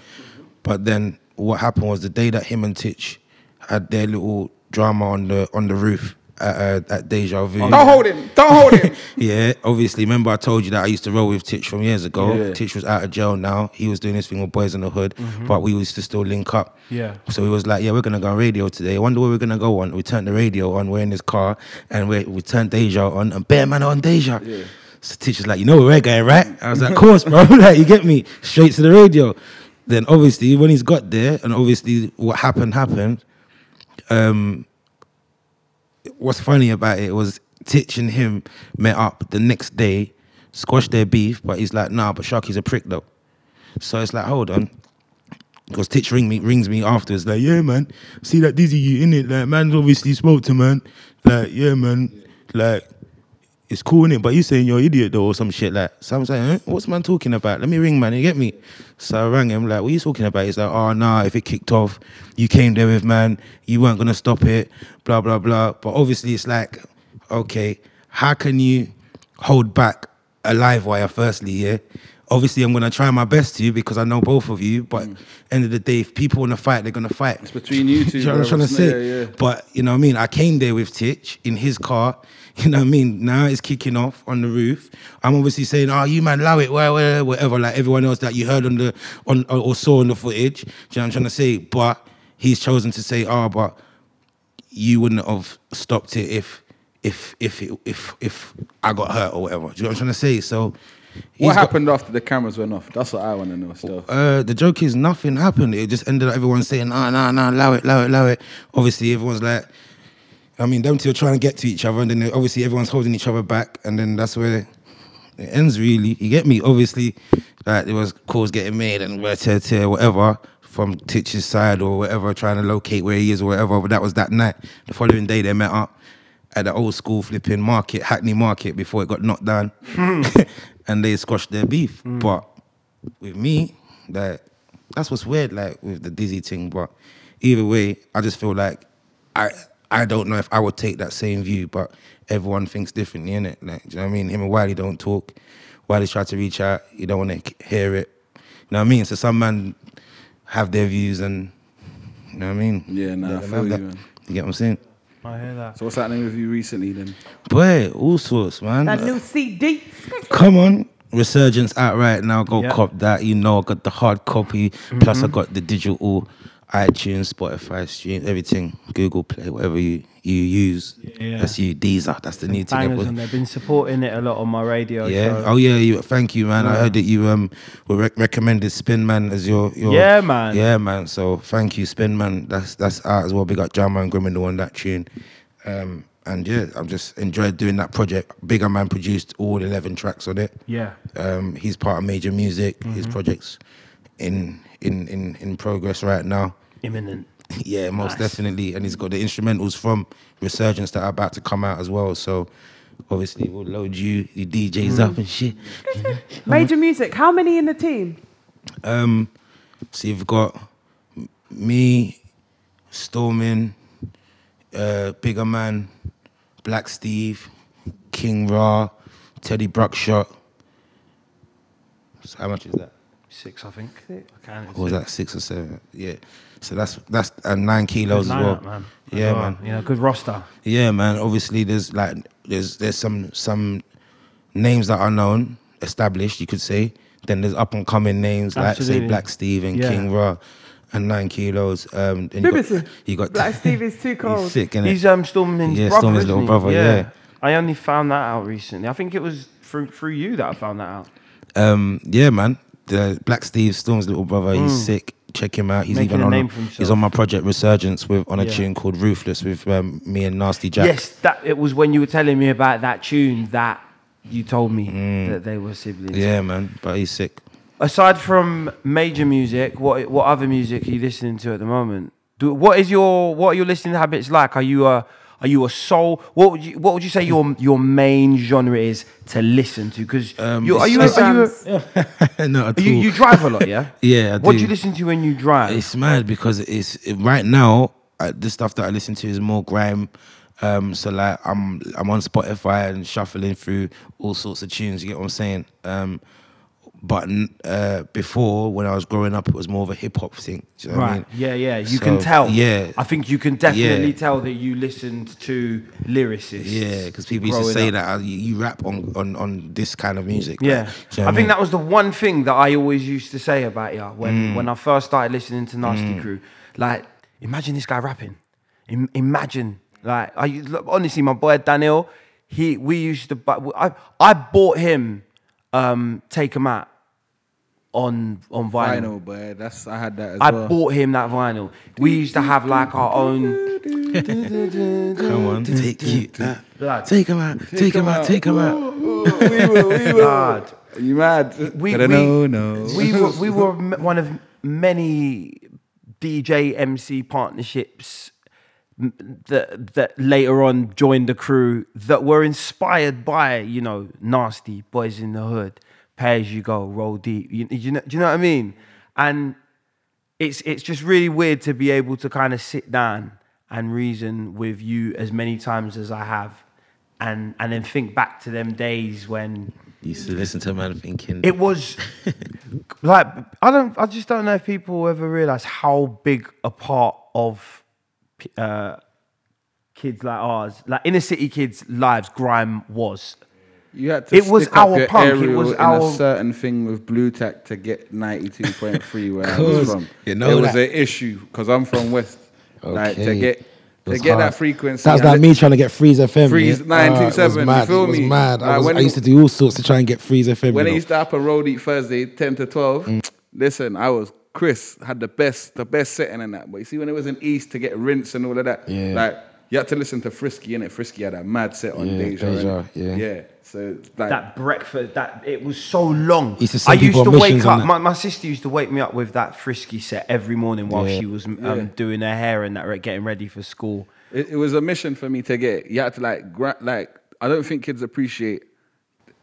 Speaker 3: But then what happened was the day that him and Titch had their little drama on the on the roof at, uh, at Deja Vu.
Speaker 4: Don't hold him. Don't hold him. [laughs]
Speaker 3: Yeah, obviously. Remember, I told you that I used to roll with Titch from years ago.
Speaker 4: Yeah.
Speaker 3: Titch was out of jail now. He was doing his thing with Boys in the Hood, but we used to still link up.
Speaker 1: Yeah.
Speaker 3: So he was like, "Yeah, we're gonna go on radio today. I wonder where we're gonna go on." We turned the radio on. We're in his car, and we we turned Deja on, and Bear Man on Deja.
Speaker 4: Yeah.
Speaker 3: So Titch was like, "You know where we're going, right?" I was like, "Of course, bro. [laughs] like, you get me straight to the radio." Then obviously, when he's got there, and obviously what happened happened. Um, what's funny about it was Titch and him met up the next day, squashed their beef, but he's like, nah, but Sharky's a prick though. So it's like, hold on. Because Titch ring me, rings me afterwards, like, yeah, man, see that Dizzee you in it? Like, man's obviously spoke to man. Like, yeah, man, like, it's cool in it, but you saying you're an idiot though, or some shit like. So I'm saying, huh? what's man talking about? Let me ring man, you get me? So I rang him, like, what are you talking about? He's like, oh nah, if it kicked off, you came there with man, you weren't gonna stop it, blah blah blah. But obviously it's like, okay, how can you hold back a live wire firstly, yeah? Obviously I'm gonna try my best to you because I know both of you, but mm. end of the day, if people wanna fight, they're gonna fight.
Speaker 4: It's between you two. [laughs]
Speaker 3: You know what I'm trying to say?
Speaker 4: Yeah, yeah.
Speaker 3: But you know what I mean? I came there with Titch in his car. [laughs] You know what I mean? Now it's kicking off on the roof. I'm obviously saying, "Oh, you man, allow it, where, whatever." Like everyone else that you heard on the on or saw on the footage. Do you know what I'm trying to say? But he's chosen to say, "Oh, but you wouldn't have stopped it if if if it, if if I got hurt or whatever." Do you know what I'm trying to say? So.
Speaker 4: What
Speaker 3: got-
Speaker 4: happened after the cameras went off? That's what I want to know still.
Speaker 3: uh, the joke is nothing happened. It just ended up everyone saying, nah, nah, nah, allow it, allow it, allow it. Obviously, everyone's like, I mean, them two are trying to get to each other, and then obviously everyone's holding each other back, and then that's where it ends, really. You get me? Obviously, like, there was calls getting made and tear, tear, whatever, from Titch's side or whatever, trying to locate where he is or whatever, but that was that night. The following day, they met up at the old school flipping market, Hackney Market, before it got knocked down, [laughs] and they squashed their beef. Mm. But with me, that that's what's weird, like with the Dizzee thing. But either way, I just feel like I I don't know if I would take that same view, but everyone thinks differently, innit? Like, do you know what I mean? Him and Wiley don't talk. Wiley tried to reach out, you don't want to hear it. You know what I mean? So some man have their views and you know what I mean?
Speaker 4: Yeah, nah, I feel you,
Speaker 3: that.
Speaker 4: man.
Speaker 3: You get what I'm saying?
Speaker 1: I hear that.
Speaker 4: So what's happening with you recently then?
Speaker 3: Boy, all sorts, man.
Speaker 2: That new CD.
Speaker 3: Come on. Resurgence out right now. Go
Speaker 1: Yeah.
Speaker 3: cop that. You know, I got the hard copy. Plus, I mm-hmm. got the digital iTunes, Spotify, stream, everything. Google Play, whatever you, you use.
Speaker 1: Yeah.
Speaker 3: That's you. Deezer. That's the new thing.
Speaker 1: Bangers, and they've been supporting it a lot on my radio.
Speaker 3: Yeah.
Speaker 1: show.
Speaker 3: Oh yeah. You, thank you, man. I heard that you um were rec- recommended Spin Man as your your.
Speaker 1: Yeah, man.
Speaker 3: Yeah, man. So thank you, Spin Man. That's that's out as well. Big up Jam Man Grimmindle on that tune. Um and yeah, I've just enjoyed doing that project. Bigger Man produced all eleven tracks on it.
Speaker 1: Yeah.
Speaker 3: Um, he's part of Major Music. His
Speaker 1: Mm-hmm.
Speaker 3: projects in in in in progress right now.
Speaker 1: Imminent. [laughs]
Speaker 3: Yeah, most
Speaker 1: Nice.
Speaker 3: definitely. And he's got the instrumentals from Resurgence that are about to come out as well. So obviously we'll load you, the DJs
Speaker 1: Mm.
Speaker 3: up and shit. [laughs]
Speaker 2: Major music. How many in the team?
Speaker 3: Um, so you've got me, Stormin, uh, Bigger Man, Black Steve, King Ra, Teddy Bruckshot. So how much is that?
Speaker 1: Six, I think.
Speaker 2: Six.
Speaker 1: I can.
Speaker 3: Or was that six or seven? Yeah. So that's that's and nine kilos as well.
Speaker 1: Lineup, man.
Speaker 3: Yeah,
Speaker 1: well.
Speaker 3: man.
Speaker 1: You know, good roster.
Speaker 3: Yeah, man. Obviously, there's like there's there's some some names that are known, established, you could say. Then there's up and coming names like say Black Steve and
Speaker 1: Yeah.
Speaker 3: King Ra and Nine Kilos. Um, then you got, you got
Speaker 2: Black [laughs] Steve is too cold.
Speaker 3: He's sick, innit?
Speaker 1: He's um Stormin's
Speaker 3: Yeah,
Speaker 1: brother.
Speaker 3: Stormin's
Speaker 1: isn't
Speaker 3: little
Speaker 1: he?
Speaker 3: brother, yeah.
Speaker 1: I only found that out recently. I think it was through through you that I found that out.
Speaker 3: Um, yeah, man. The Black Steve Storm's little brother. He's sick. Check him out. He's
Speaker 1: Mm. Making
Speaker 3: even
Speaker 1: a
Speaker 3: on.
Speaker 1: name for
Speaker 3: he's
Speaker 1: himself.
Speaker 3: on my project Resurgence with on a
Speaker 1: Yeah.
Speaker 3: tune called Ruthless with um, me and Nasty Jack.
Speaker 1: Yes, that it was when you were telling me about that tune that you told me
Speaker 3: Mm.
Speaker 1: that they were siblings.
Speaker 3: Yeah, man. But he's sick.
Speaker 1: Aside from major music, what what other music are you listening to at the moment? Do, what is your what are your listening habits like? Are you a are you a soul? What would you what would you say your your main genre is to listen to? Because
Speaker 3: Um,
Speaker 1: you, are you, are you, a. [laughs]
Speaker 3: Not
Speaker 1: you you drive a lot, yeah? [laughs]
Speaker 3: Yeah, I
Speaker 1: What do
Speaker 3: do.
Speaker 1: you listen to when you drive?
Speaker 3: It's mad because it's it, right now. Uh, the stuff that I listen to is more grime. Um, so like I'm I'm on Spotify and shuffling through all sorts of tunes. You get what I'm saying? Um, but uh, before, when I was growing up, it was more of a hip hop thing. You know what I mean?
Speaker 1: Yeah, yeah. You
Speaker 3: So,
Speaker 1: can tell.
Speaker 3: yeah.
Speaker 1: I think you can definitely
Speaker 3: Yeah.
Speaker 1: tell that you listened to lyricists.
Speaker 3: Yeah, because people used to say
Speaker 1: up.
Speaker 3: that uh, you, you rap on, on on this kind of music.
Speaker 1: Yeah,
Speaker 3: like, you know
Speaker 1: I
Speaker 3: what
Speaker 1: think that was the one thing that I always used to say about you
Speaker 3: Mm.
Speaker 1: when when I first started listening to Nasty Crew. Like, imagine this guy rapping. Im- imagine, like, I honestly, my boy Daniel, he we used to. I I bought him um, Take 'Em Out on on vinyl.
Speaker 4: Vinyl, but that's I had that as
Speaker 1: I
Speaker 4: well.
Speaker 1: bought him that vinyl. We used to have like our own. [laughs]
Speaker 3: Come on, [laughs] take you,
Speaker 1: Blood.
Speaker 3: take him out, take him out, take him out.
Speaker 4: we will, we will.
Speaker 1: Blood.
Speaker 4: You mad?
Speaker 1: we, we,
Speaker 4: no, no.
Speaker 1: we were we [laughs] were m- one of many DJ MC partnerships m- that that later on joined the crew that were inspired by you know nasty boys in the hood, pay as you go, roll deep. You, you know, do you know what I mean? And it's it's just really weird to be able to kind of sit down and reason with you as many times as I have, and and then think back to them days when
Speaker 3: Used to listen to a man thinking,
Speaker 1: it was [laughs] like I don't. I just don't know if people ever realize how big a part of uh, kids like ours, like inner city kids' lives, grime was.
Speaker 4: You had to
Speaker 1: It was
Speaker 4: up
Speaker 1: our punk, it was
Speaker 4: in
Speaker 1: our-
Speaker 4: a certain thing with Blue Tack to get 92.3 where I was from.
Speaker 3: You know
Speaker 4: it was
Speaker 3: that.
Speaker 4: an issue because I'm from West. Like to get to
Speaker 3: was
Speaker 4: get that frequency.
Speaker 5: That's
Speaker 4: and
Speaker 5: like me trying to get Freeze FM.
Speaker 4: Freeze
Speaker 5: yeah?
Speaker 4: 927,
Speaker 5: Ah, it
Speaker 4: you
Speaker 5: mad.
Speaker 4: feel
Speaker 5: it was
Speaker 4: me?
Speaker 5: mad. I, was,
Speaker 4: when
Speaker 5: I used to do all sorts to try and get Freeze FM.
Speaker 4: When
Speaker 5: you
Speaker 4: I
Speaker 5: know.
Speaker 4: used to happen Road Eat Thursday, 10 to 12,
Speaker 3: Mm.
Speaker 4: listen, I was Chris, had the best, the best setting in that. But you see, when it was in East to get rinse and all of that,
Speaker 5: Yeah.
Speaker 4: like you had to listen to Frisky, and it. Frisky had a mad set on
Speaker 5: Yeah,
Speaker 4: Deja.
Speaker 5: Deja, yeah.
Speaker 4: Yeah. So like
Speaker 1: That breakfast, that it was so long.
Speaker 5: Used to
Speaker 1: I used to wake up. My, my sister used to wake me up with that frisky set every morning while
Speaker 5: Yeah.
Speaker 1: she was um,
Speaker 4: Yeah.
Speaker 1: doing her hair and that, getting ready for school.
Speaker 4: it, it was a mission for me to get. You had to like, gra- like I don't think kids appreciate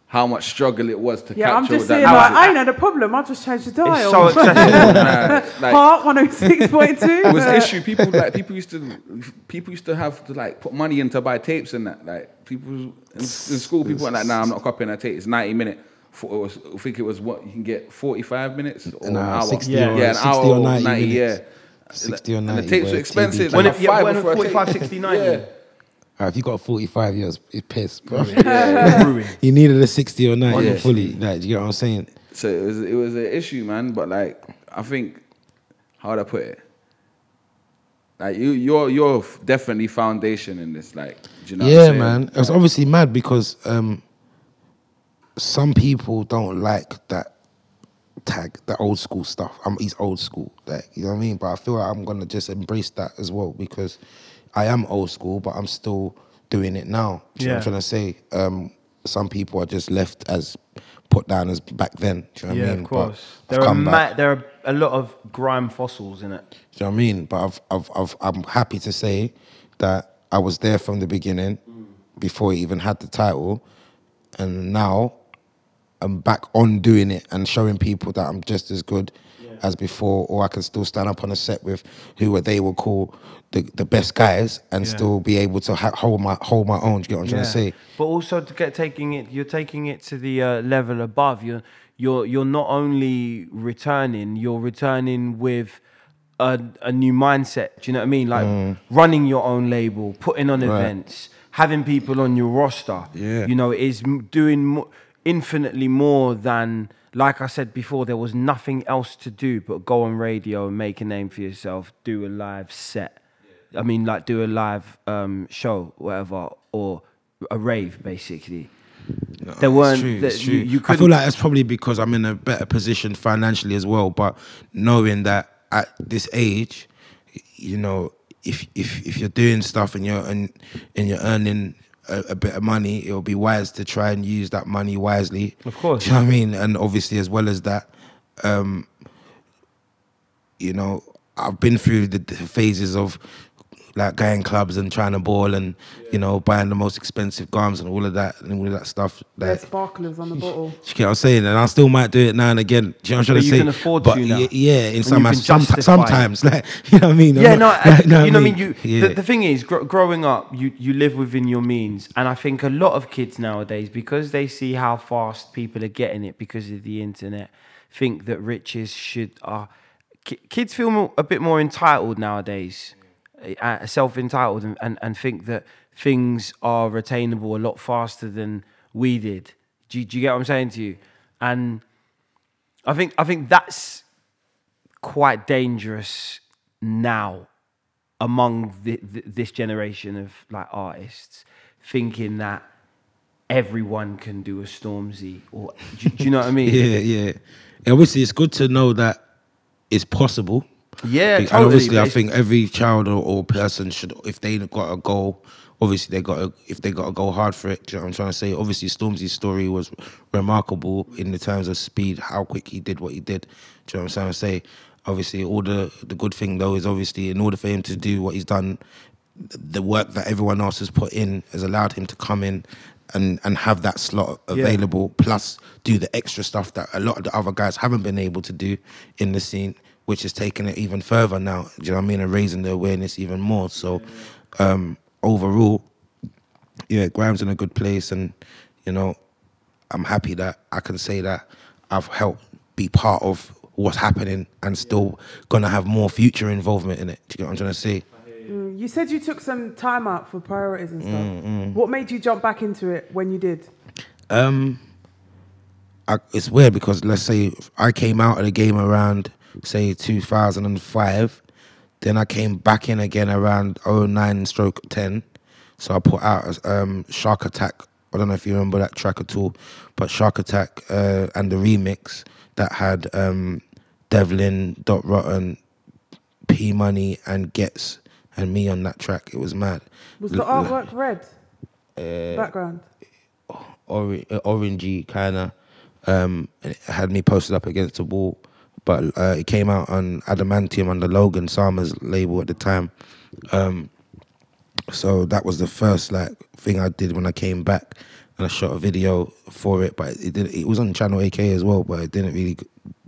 Speaker 4: how much struggle it was to
Speaker 2: Yeah,
Speaker 4: capture
Speaker 2: I'm just
Speaker 4: that.
Speaker 2: saying, like, I ain't had a problem. I just changed the dial.
Speaker 1: It's so accessible. [laughs]
Speaker 4: Nah, like,
Speaker 2: Heart 106.2.
Speaker 4: it was an issue. People like people used to people used to have to like put money in to buy tapes and that. Like people in, in school, people were like, "Nah, I'm not copying a tape. It's 90 minute." For, it was, I think it was what you can get 45 minutes or
Speaker 5: An
Speaker 4: an
Speaker 5: hour,
Speaker 4: hour.
Speaker 5: 60
Speaker 4: yeah,
Speaker 5: or-
Speaker 4: yeah, an
Speaker 5: 60
Speaker 4: hour
Speaker 5: or
Speaker 4: or
Speaker 5: 90
Speaker 4: 90, yeah.
Speaker 5: 60 or
Speaker 4: And
Speaker 5: 90
Speaker 4: the tapes
Speaker 5: were
Speaker 4: were expensive.
Speaker 5: TBT.
Speaker 4: Like
Speaker 1: When
Speaker 4: a
Speaker 1: it- yeah, when
Speaker 4: fiver for a
Speaker 1: 45, 60, 90.
Speaker 4: Yeah.
Speaker 5: Ah, if you got 45 years, it's pissed, bro. [laughs]
Speaker 1: Ruined. [laughs]
Speaker 5: you needed a 60 or 90
Speaker 4: Yeah.
Speaker 5: fully. Like, do you get what I'm saying?
Speaker 4: So it was it was an issue, man. But like I think how would I put it? Like you you're you're definitely foundation in this. Like do you know what I'm
Speaker 5: yeah, man. It was obviously mad because um, some people don't like that tag, the old school stuff. I'm he's old school, like you know what I mean. But I feel like I'm gonna just embrace that as well because I am old school, but I'm still doing it now. Do you know what I'm trying to say? Um, some people are just left as put down as back then. Do you know what
Speaker 1: Yeah,
Speaker 5: I mean?
Speaker 1: of course.
Speaker 5: But
Speaker 1: There are ma- there are a lot of grime fossils in it.
Speaker 5: Do you know what I mean? But I've, I've, I've, I'm happy to say that I was there from the beginning, before it even had the title, and now I'm back on doing it and showing people that I'm just as good as before, or I can still stand up on a set with who they will call the, the best guys and
Speaker 1: Yeah.
Speaker 5: still be able to ha- hold my hold my own. Do you get what I'm trying to say?
Speaker 1: But also to get taking it, you're taking it to the uh, level above. You're you're you're not only returning, you're returning with a, a new mindset. Do you know what I mean? Like running your own label, putting on events, having people on your roster.
Speaker 3: Yeah.
Speaker 1: You know, is doing mo- infinitely more than. Like I said before, there was nothing else to do but go on radio and make a name for yourself, do a live set. I mean, like do a live um, show, whatever, or a rave, basically. there weren't.
Speaker 3: True,
Speaker 1: that
Speaker 3: it's
Speaker 1: you, you
Speaker 3: I feel like that's probably because I'm in a better position financially as well. But knowing that at this age, you know, if if if you're doing stuff and you're and and you're earning a, a bit of money, it'll be wise to try and use that money wisely.
Speaker 1: Of course.
Speaker 3: Do you know what I mean? And obviously, as well as that, um, you know, I've been through the, the phases of like going clubs and trying to ball and you know buying the most expensive garms and all of that and all of that stuff.
Speaker 2: There's sparklers on the [laughs] bottle.
Speaker 3: you get what I'm saying? And I still might do it now and again. Do you know what I'm trying
Speaker 1: But
Speaker 3: to
Speaker 1: you
Speaker 3: say?
Speaker 1: can afford
Speaker 3: but
Speaker 1: to now.
Speaker 3: y- yeah, in some
Speaker 1: you
Speaker 3: as-
Speaker 1: can
Speaker 3: some, sometimes, [laughs] like you know what I mean. I'm
Speaker 1: yeah,
Speaker 3: not-
Speaker 1: no,
Speaker 3: like, [laughs] you know
Speaker 1: you know, what I
Speaker 3: what
Speaker 1: mean, you.
Speaker 3: Yeah.
Speaker 1: The, the thing is, gr- growing up, you you live within your means, and I think a lot of kids nowadays, because they see how fast people are getting it because of the internet, think that riches should are. ki- kids feel more, a bit more entitled nowadays, uh, Uh, self entitled, and, and and think that things are attainable a lot faster than we did. Do you, do you get what I'm saying to you? And I think I think that's quite dangerous now among the, the, this generation of like artists thinking that everyone can do a Stormzy or do, do you know what I mean? [laughs]
Speaker 3: yeah, yeah. And obviously, it's good to know that it's possible.
Speaker 1: Yeah,
Speaker 3: and
Speaker 1: totally,
Speaker 3: obviously, I think every child or, or person should, if they got a goal, obviously they got to, if they got to go hard for it. Do you know what I'm trying to say? Obviously, Stormzy's story was remarkable in the terms of speed, how quick he did what he did. Do you know what I'm trying to say? Obviously, all the the good thing though is obviously in order for him to do what he's done, the work that everyone else has put in has allowed him to come in and and have that slot available plus do the extra stuff that a lot of the other guys haven't been able to do in the scene which is taking it even further now do you know what i mean and raising the awareness even more so um overall yeah grime's in a good place and you know i'm happy that i can say that i've helped be part of what's happening and still gonna have more future involvement in it do you get what i'm trying to say
Speaker 2: Mm, You said you took some time out for priorities and stuff.
Speaker 3: Mm,
Speaker 2: What made you jump back into it when you did?
Speaker 3: Um, I, it's weird because let's say I came out of the game around say 2005, then I came back in again around 09 stroke 10. So I put out um, Shark Attack. I don't know if you remember that track at all, but Shark Attack uh, and the remix that had um, Devlin, Dot Rotten, P Money, and Ghetts and me on that track. It was mad.
Speaker 2: Was the artwork red?
Speaker 3: Uh,
Speaker 2: Background.
Speaker 3: or- uh, orangey kind of. Um, and it had me posted up against the wall, but uh, it came out on Adamantium on the Logan Sama label at the time. Um, so that was the first like thing I did when I came back, and I shot a video for it. But it did. It was on Channel AK as well, but it didn't really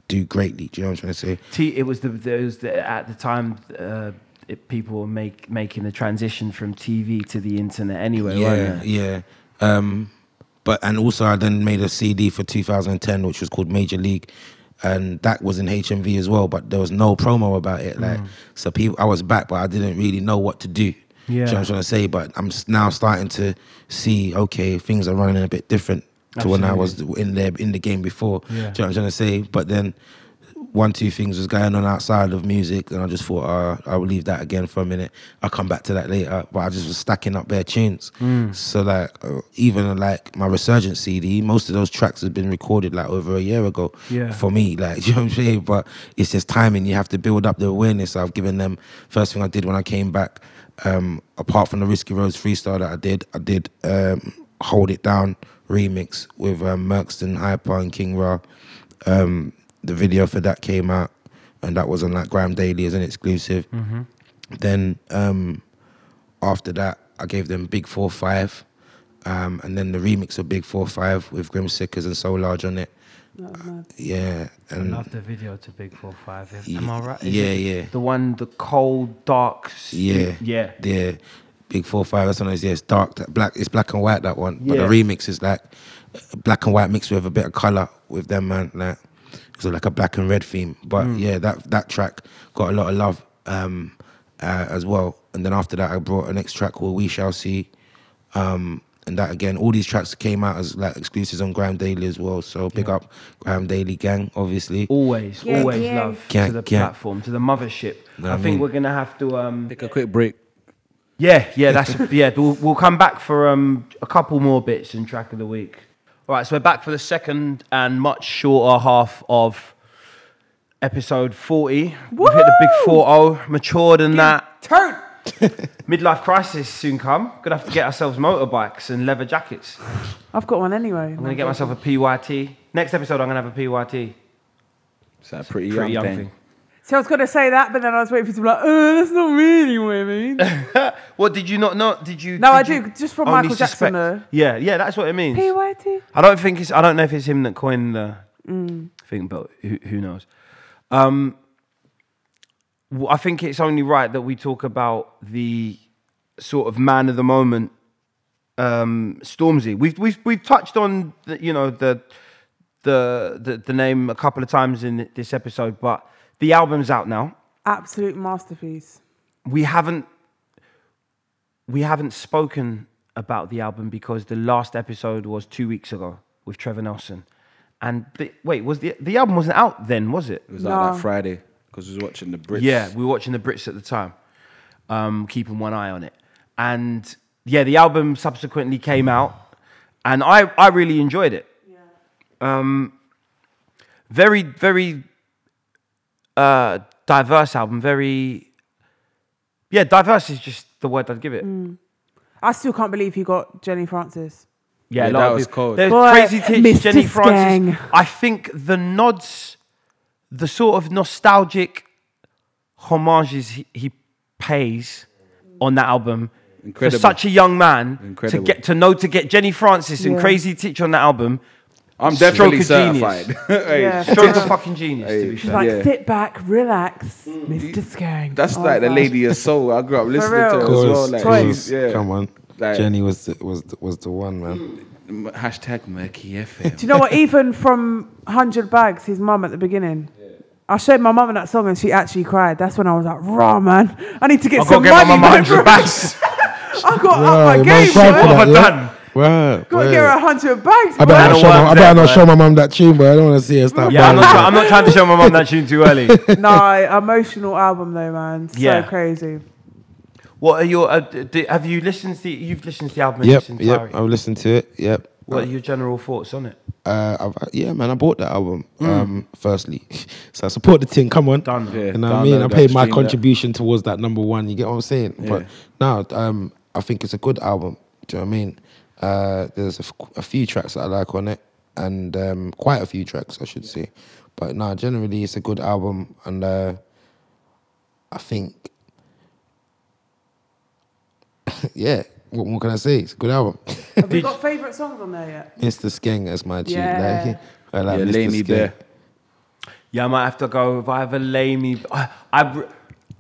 Speaker 3: do greatly. Do you know what I'm trying to say?
Speaker 1: T, it was the those that at the time uh, it, people were make, making the transition from TV to the internet anyway.
Speaker 3: yeah, yeah. Um, but and also I then made a CD for 2010, which was called Major League, and that was in HMV as well. But there was no promo about it. Like, mm. so people, I was back, but I didn't really know what to do. Do you know what
Speaker 1: Yeah.
Speaker 3: I'm trying to say? But I'm now starting to see, okay, things are running a bit different to when I was in there in the game before.
Speaker 1: Yeah.
Speaker 3: Do you know what I'm trying to say? But then one, two things was going on outside of music, and I just thought, uh, I'll leave that again for a minute. I'll come back to that later. But I just was stacking up bare tunes. So like, uh, even like my Resurgence CD, most of those tracks have been recorded like over a year ago.
Speaker 1: Yeah.
Speaker 3: For me, like, [laughs] you know what I'm saying? But it's just timing. You have to build up the awareness. I've given them. First thing I did when I came back, um, apart from the Risky Roadz freestyle that I did, I did um, Hold It Down remix with um, Merkston, Hyper, and King Ra. Um, the video for that came out, and that was on like GRM Daily as an exclusive. Then um, after that, I gave them Big Four Five, um, and then the remix of Big Four Five with Grim Sickaz and So Large on it.
Speaker 2: That was mad.
Speaker 3: Yeah,
Speaker 1: I
Speaker 3: and
Speaker 1: love the video to Big Four Five.
Speaker 3: Ye-
Speaker 1: Am I right? Is
Speaker 3: yeah, yeah.
Speaker 1: The one, the cold, dark.
Speaker 3: yeah,
Speaker 1: yeah.
Speaker 3: yeah. Big Four Five. That's one of those. Yeah, it's dark. Black. It's black and white. That one. But
Speaker 1: Yeah.
Speaker 3: the remix is like uh, black and white mixed with a bit of color with them man. Like so like a black and red theme. But
Speaker 1: Mm.
Speaker 3: yeah, that that track got a lot of love um, uh, as well. And then after that, I brought a next track called We Shall See. Um, and that again, all these tracks came out as like exclusives on GRM Daily as well. So big up GRM Daily gang, obviously.
Speaker 1: Always,
Speaker 2: Yeah,
Speaker 1: always
Speaker 2: yeah.
Speaker 1: love
Speaker 3: Yeah,
Speaker 1: to the
Speaker 3: yeah.
Speaker 1: platform, to the mothership.
Speaker 3: Know
Speaker 1: I
Speaker 3: what
Speaker 1: think
Speaker 3: mean?
Speaker 1: we're gonna have to. Um,
Speaker 4: Take a quick break.
Speaker 1: yeah, yeah, that's [laughs] yeah. We'll, we'll come back for um, a couple more bits in track of the week. All right, so we're back for the second and much shorter half of episode forty. We've hit the big four zero, matured in that.
Speaker 2: Turn. [laughs] [laughs]
Speaker 1: Midlife crisis soon come. Gonna have to get ourselves motorbikes and leather jackets.
Speaker 2: I've got one anyway.
Speaker 1: I'm gonna get myself a PYT. Next episode, I'm gonna have a PYT.
Speaker 4: It's a pretty,
Speaker 1: Pretty
Speaker 4: young,
Speaker 1: young
Speaker 4: thing.
Speaker 2: See, I was going to say that, but then I was waiting for you to be like, oh, that's not really what I mean. [laughs]
Speaker 1: What did you not know? Did you?
Speaker 2: No,
Speaker 1: did
Speaker 2: I
Speaker 1: you
Speaker 2: do, just from
Speaker 1: only
Speaker 2: Michael Jackson,
Speaker 1: suspect-
Speaker 2: though.
Speaker 1: Yeah, yeah, that's what it means.
Speaker 2: PYT.
Speaker 1: I don't think it's. I don't know if it's him that coined the thing, but who, who knows? Um, w- I think it's only right that we talk about the sort of man of the moment, um, Stormzy. We've we've we've touched on the, you know the, the the the name a couple of times in this episode, but the album's out now.
Speaker 2: Absolute masterpiece.
Speaker 1: we haven't we haven't spoken about the album because the last episode was two weeks ago with Trevor Nelson. And the, wait, was the the album wasn't out then, was it?
Speaker 4: It was like
Speaker 2: No.
Speaker 4: that Friday because we was watching the Brits.
Speaker 1: Yeah, we were watching the Brits at the time, um, keeping one eye on it. And yeah, the album subsequently came out, and I, I really enjoyed it. Yeah. Um, very, very uh, diverse album. Very, yeah, diverse is just the word I'd give it.
Speaker 2: I still can't believe he got Jenny Francis.
Speaker 1: Yeah,
Speaker 4: Yeah,
Speaker 1: a lot
Speaker 4: that
Speaker 1: of
Speaker 4: was
Speaker 1: people-
Speaker 4: cold.
Speaker 1: There's
Speaker 2: Boy,
Speaker 1: Crazy Titch,
Speaker 2: Mr.
Speaker 1: Jenny Francis. I think the nods, the sort of nostalgic homages he, he pays on that album
Speaker 4: Incredible.
Speaker 1: for such a young man
Speaker 4: Incredible.
Speaker 1: to get to know to get Jenny Francis and Crazy Titch on that album.
Speaker 4: I'm
Speaker 1: Stroke
Speaker 4: definitely
Speaker 1: of
Speaker 4: certified.
Speaker 1: genius. [laughs] [laughs]
Speaker 4: Hey,
Speaker 2: Yeah.
Speaker 1: Stroke of [laughs] fucking genius, to be
Speaker 2: She's
Speaker 1: fair.
Speaker 2: like,
Speaker 4: Yeah.
Speaker 2: sit back, relax, mm. Mr. Skeng.
Speaker 4: That's
Speaker 2: I
Speaker 4: like
Speaker 2: was
Speaker 4: the lady of soul. I grew up listening to
Speaker 2: real.
Speaker 4: her as well. Like,
Speaker 2: Twice.
Speaker 4: she's- yeah.
Speaker 3: Come on,
Speaker 4: Like-
Speaker 3: Jenny was the, was the, was the one man. Mm.
Speaker 4: M- Hashtag Merky FM.
Speaker 2: Do you know what? Even from 100 Bags, his mum at the beginning. I showed my mum that song and she actually cried. That's when I was like, raw, man. I need to get
Speaker 1: I've got
Speaker 2: some
Speaker 1: to get my
Speaker 2: money.
Speaker 1: mum 100
Speaker 2: bro.
Speaker 1: bags.
Speaker 2: I got
Speaker 3: Right,
Speaker 2: up my game,
Speaker 3: mum cried for
Speaker 2: bro.
Speaker 3: that,
Speaker 1: What have I done?
Speaker 3: Right,
Speaker 2: Got to
Speaker 3: right.
Speaker 2: get her 100 bags,
Speaker 3: I
Speaker 2: bro.
Speaker 3: better, not show, my,
Speaker 1: work
Speaker 3: I better not show my mum that tune, but I don't want to see her start.
Speaker 1: Yeah, I'm not, try- I'm not trying to show my mum that tune too early. [laughs]
Speaker 2: no, emotional album though, man. So
Speaker 1: Yeah.
Speaker 2: crazy.
Speaker 1: What are your? Uh, d- d- have you listened to? The, you've listened to the album
Speaker 3: Yep,
Speaker 1: its
Speaker 3: yep. I've listened to it. Yep.
Speaker 1: What are your general thoughts on it?
Speaker 3: Uh, I've, yeah, man, I bought that album. Um, firstly, [laughs] so I support the thing. Come on,
Speaker 1: Done.
Speaker 4: Yeah.
Speaker 3: You know what I mean? I paid my
Speaker 4: stream that.
Speaker 3: contribution towards that number one. You get what I'm saying?
Speaker 4: Yeah.
Speaker 3: But now, um, I think it's a good album. Do you know what I mean? Uh, there's a, f- a few tracks that I like on it, and um, quite a few tracks, I should say. But no, generally, it's a good album, and uh, I think, [laughs] yeah. What more can I say? It's a good album.
Speaker 2: Have you [laughs] got favourite songs on there yet?
Speaker 3: Mr. Skeng as my tune.
Speaker 2: Yeah.
Speaker 3: Like, [laughs] I like
Speaker 4: Yeah,
Speaker 3: Mr.
Speaker 4: lay
Speaker 3: Skeng.
Speaker 1: Yeah, I might have to go with either lay me. I, I,
Speaker 4: reckon-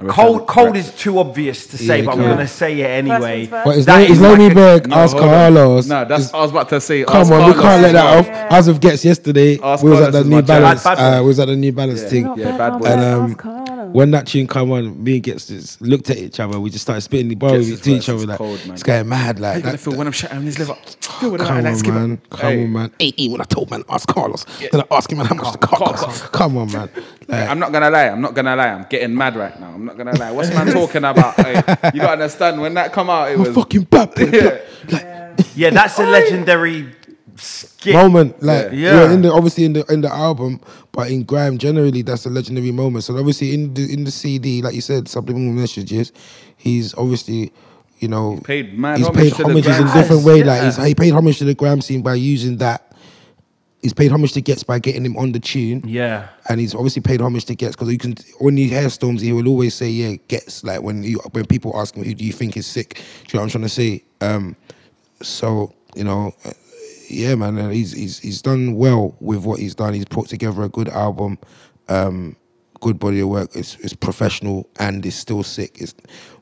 Speaker 1: cold, cold is too obvious to say,
Speaker 3: Yeah,
Speaker 1: but I'm
Speaker 3: cold.
Speaker 1: gonna say it anyway.
Speaker 2: things first.
Speaker 3: But is
Speaker 1: That
Speaker 3: Lay- is
Speaker 1: is like
Speaker 3: Lamy
Speaker 1: a-
Speaker 3: Berg,
Speaker 4: No,
Speaker 3: ask
Speaker 4: hold on.
Speaker 3: Carlos.
Speaker 4: No, that's
Speaker 3: Is-
Speaker 4: I was about to say.
Speaker 3: Come on, we can't let that off.
Speaker 2: Yeah.
Speaker 3: As of gets yesterday,
Speaker 4: Ask
Speaker 3: we was
Speaker 4: Carlos
Speaker 3: at the
Speaker 4: is
Speaker 3: New
Speaker 4: my jam.
Speaker 3: Balance.
Speaker 1: Bad Bunny.
Speaker 3: Uh, we was at the New Balance thing.
Speaker 2: Not
Speaker 4: Yeah,
Speaker 2: bad,
Speaker 4: bad boy.
Speaker 3: And um,
Speaker 2: ask Carlo.
Speaker 3: When that tune come on, me and Ghetts just looked at each other. We just started spitting the bars
Speaker 4: Ghetts
Speaker 3: to each other
Speaker 4: is
Speaker 3: like,
Speaker 4: cold, man.
Speaker 3: it's getting mad. Like,
Speaker 4: you gonna
Speaker 3: that,
Speaker 4: when I'm shouting on his liver? Feel with
Speaker 3: come on,
Speaker 4: like,
Speaker 3: man. Come
Speaker 4: Hey.
Speaker 3: on, man. Hey, hey, when I told man, ask Carlos. Then I asked him, man, how much the car cost. Come on, man. Like,
Speaker 4: I'm not gonna lie. I'm not gonna lie. I'm getting mad right now. I'm not gonna lie. What's man talking about? Hey, you gotta understand when that come out, it
Speaker 3: I'm
Speaker 4: was
Speaker 3: fucking bad. [laughs]
Speaker 4: Yeah.
Speaker 3: Like,
Speaker 1: Yeah, that's a legendary skit.
Speaker 3: moment. Like
Speaker 1: Yeah.
Speaker 3: yeah, in the obviously in the in the album, but in Grime generally that's a legendary moment. So obviously in the in the CD, like you said, subliminal messages, he's obviously. You know,
Speaker 4: paid mad
Speaker 3: he's paid homages in different way. Like he's, he paid homage to the Grime scene by using that. He's paid homage to Ghetts by getting him on the tune.
Speaker 1: Yeah.
Speaker 3: and he's obviously paid homage to Ghetts because you can when you hear Storms, he will always say, "Yeah, Ghetts." Like when you when people ask him, "Who do you think is sick?" Do you know what I'm trying to say? Um, so you know, yeah, man, and he's he's he's done well with what he's done. He's put together a good album, um, good body of work. It's it's professional and it's still sick. It's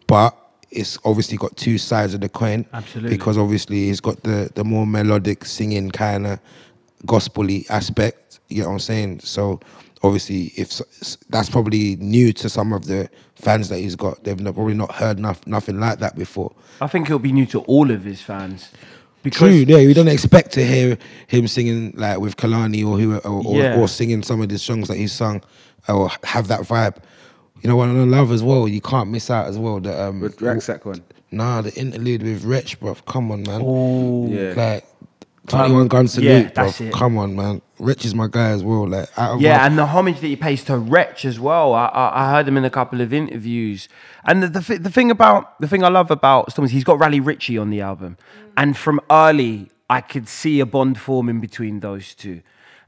Speaker 3: but it's obviously got two sides of the coin.
Speaker 1: Absolutely.
Speaker 3: Because obviously he's got the the more melodic singing kind of gospely aspect. You know what I'm saying? So obviously, if that's probably new to some of the fans that he's got, they've probably not heard noth- nothing like that before.
Speaker 1: I think it'll be new to all of his fans. Because
Speaker 3: True, yeah, we don't expect to hear him singing like with Kehlani or who or, or,
Speaker 1: Yeah.
Speaker 3: or singing some of the songs that he's sung or have that vibe. You know what I love as well. You can't miss out as well. The um,
Speaker 4: With Rucksack one.
Speaker 3: nah, the interlude with Wretch, bro. Come on, man.
Speaker 1: Oh,
Speaker 4: Yeah.
Speaker 3: Like twenty one gun salute,
Speaker 1: yeah,
Speaker 3: bro.
Speaker 1: it.
Speaker 3: Come on, man. Wretch is my guy as well. Like
Speaker 1: Yeah,
Speaker 3: my-
Speaker 1: and the homage that he pays to Wretch as well. I, I, I heard him in a couple of interviews, and the the, the thing about the thing I love about Stormzy, he's got Raleigh Ritchie on the album, mm. and from early I could see a bond forming between those two.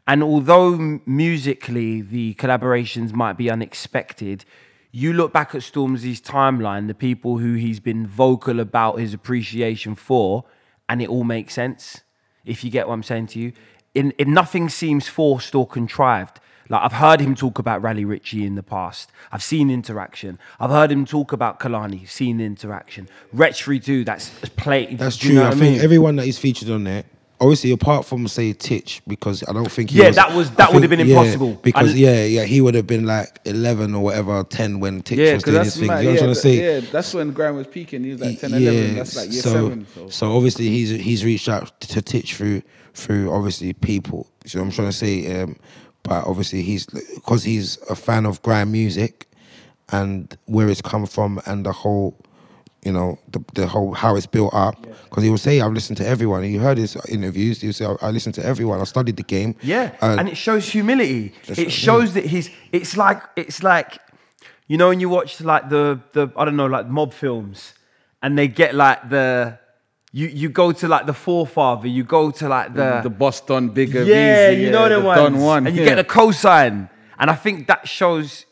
Speaker 1: And although musically the collaborations might be unexpected, you look back at Stormzy's timeline, the people who he's been vocal about his appreciation for, and it all makes sense. If you get what I'm saying to you, in, in nothing seems forced or contrived. Like I've heard him talk about Raleigh Ritchie in the past. I've seen interaction. I've heard him talk about Kehlani, seen interaction. Free too. That's played.
Speaker 3: That's
Speaker 1: do you
Speaker 3: true.
Speaker 1: know
Speaker 3: I
Speaker 1: what
Speaker 3: think everyone that he's featured on there, obviously apart from say Titch, because I don't think he
Speaker 1: Yeah,
Speaker 3: was,
Speaker 1: that was- that would have been
Speaker 3: yeah,
Speaker 1: impossible.
Speaker 3: because
Speaker 1: And-
Speaker 3: yeah, yeah, he would have been like eleven or whatever, ten when Titch
Speaker 4: Yeah,
Speaker 3: was doing his thing. you know
Speaker 4: yeah,
Speaker 3: what I'm trying to say?
Speaker 4: yeah, that's when grime was peaking. He was like 10, 11. That's like year
Speaker 3: so,
Speaker 4: seven. So.
Speaker 3: so obviously he's he's reached out to Titch through through obviously people. So I'm trying to say, um, but obviously he's because he's a fan of grime music and where it's come from and the whole, you know, the the whole how it's built up. Because he will say, I've listened to everyone. You heard his interviews. He will say, I, I listened to everyone. I studied the game.
Speaker 1: Yeah,
Speaker 3: Uh,
Speaker 1: and it shows humility.
Speaker 3: Just-
Speaker 1: It shows that he's. It's like it's like, you know, when you watch like the the I don't know like mob films, and they get like the. You, you go to like the forefather, you go to like the
Speaker 4: the Boston bigger.
Speaker 1: yeah,
Speaker 4: Beezy,
Speaker 1: you know the, ones,
Speaker 4: Don one,
Speaker 1: and you
Speaker 4: yeah.
Speaker 1: get the cosign, and I think that shows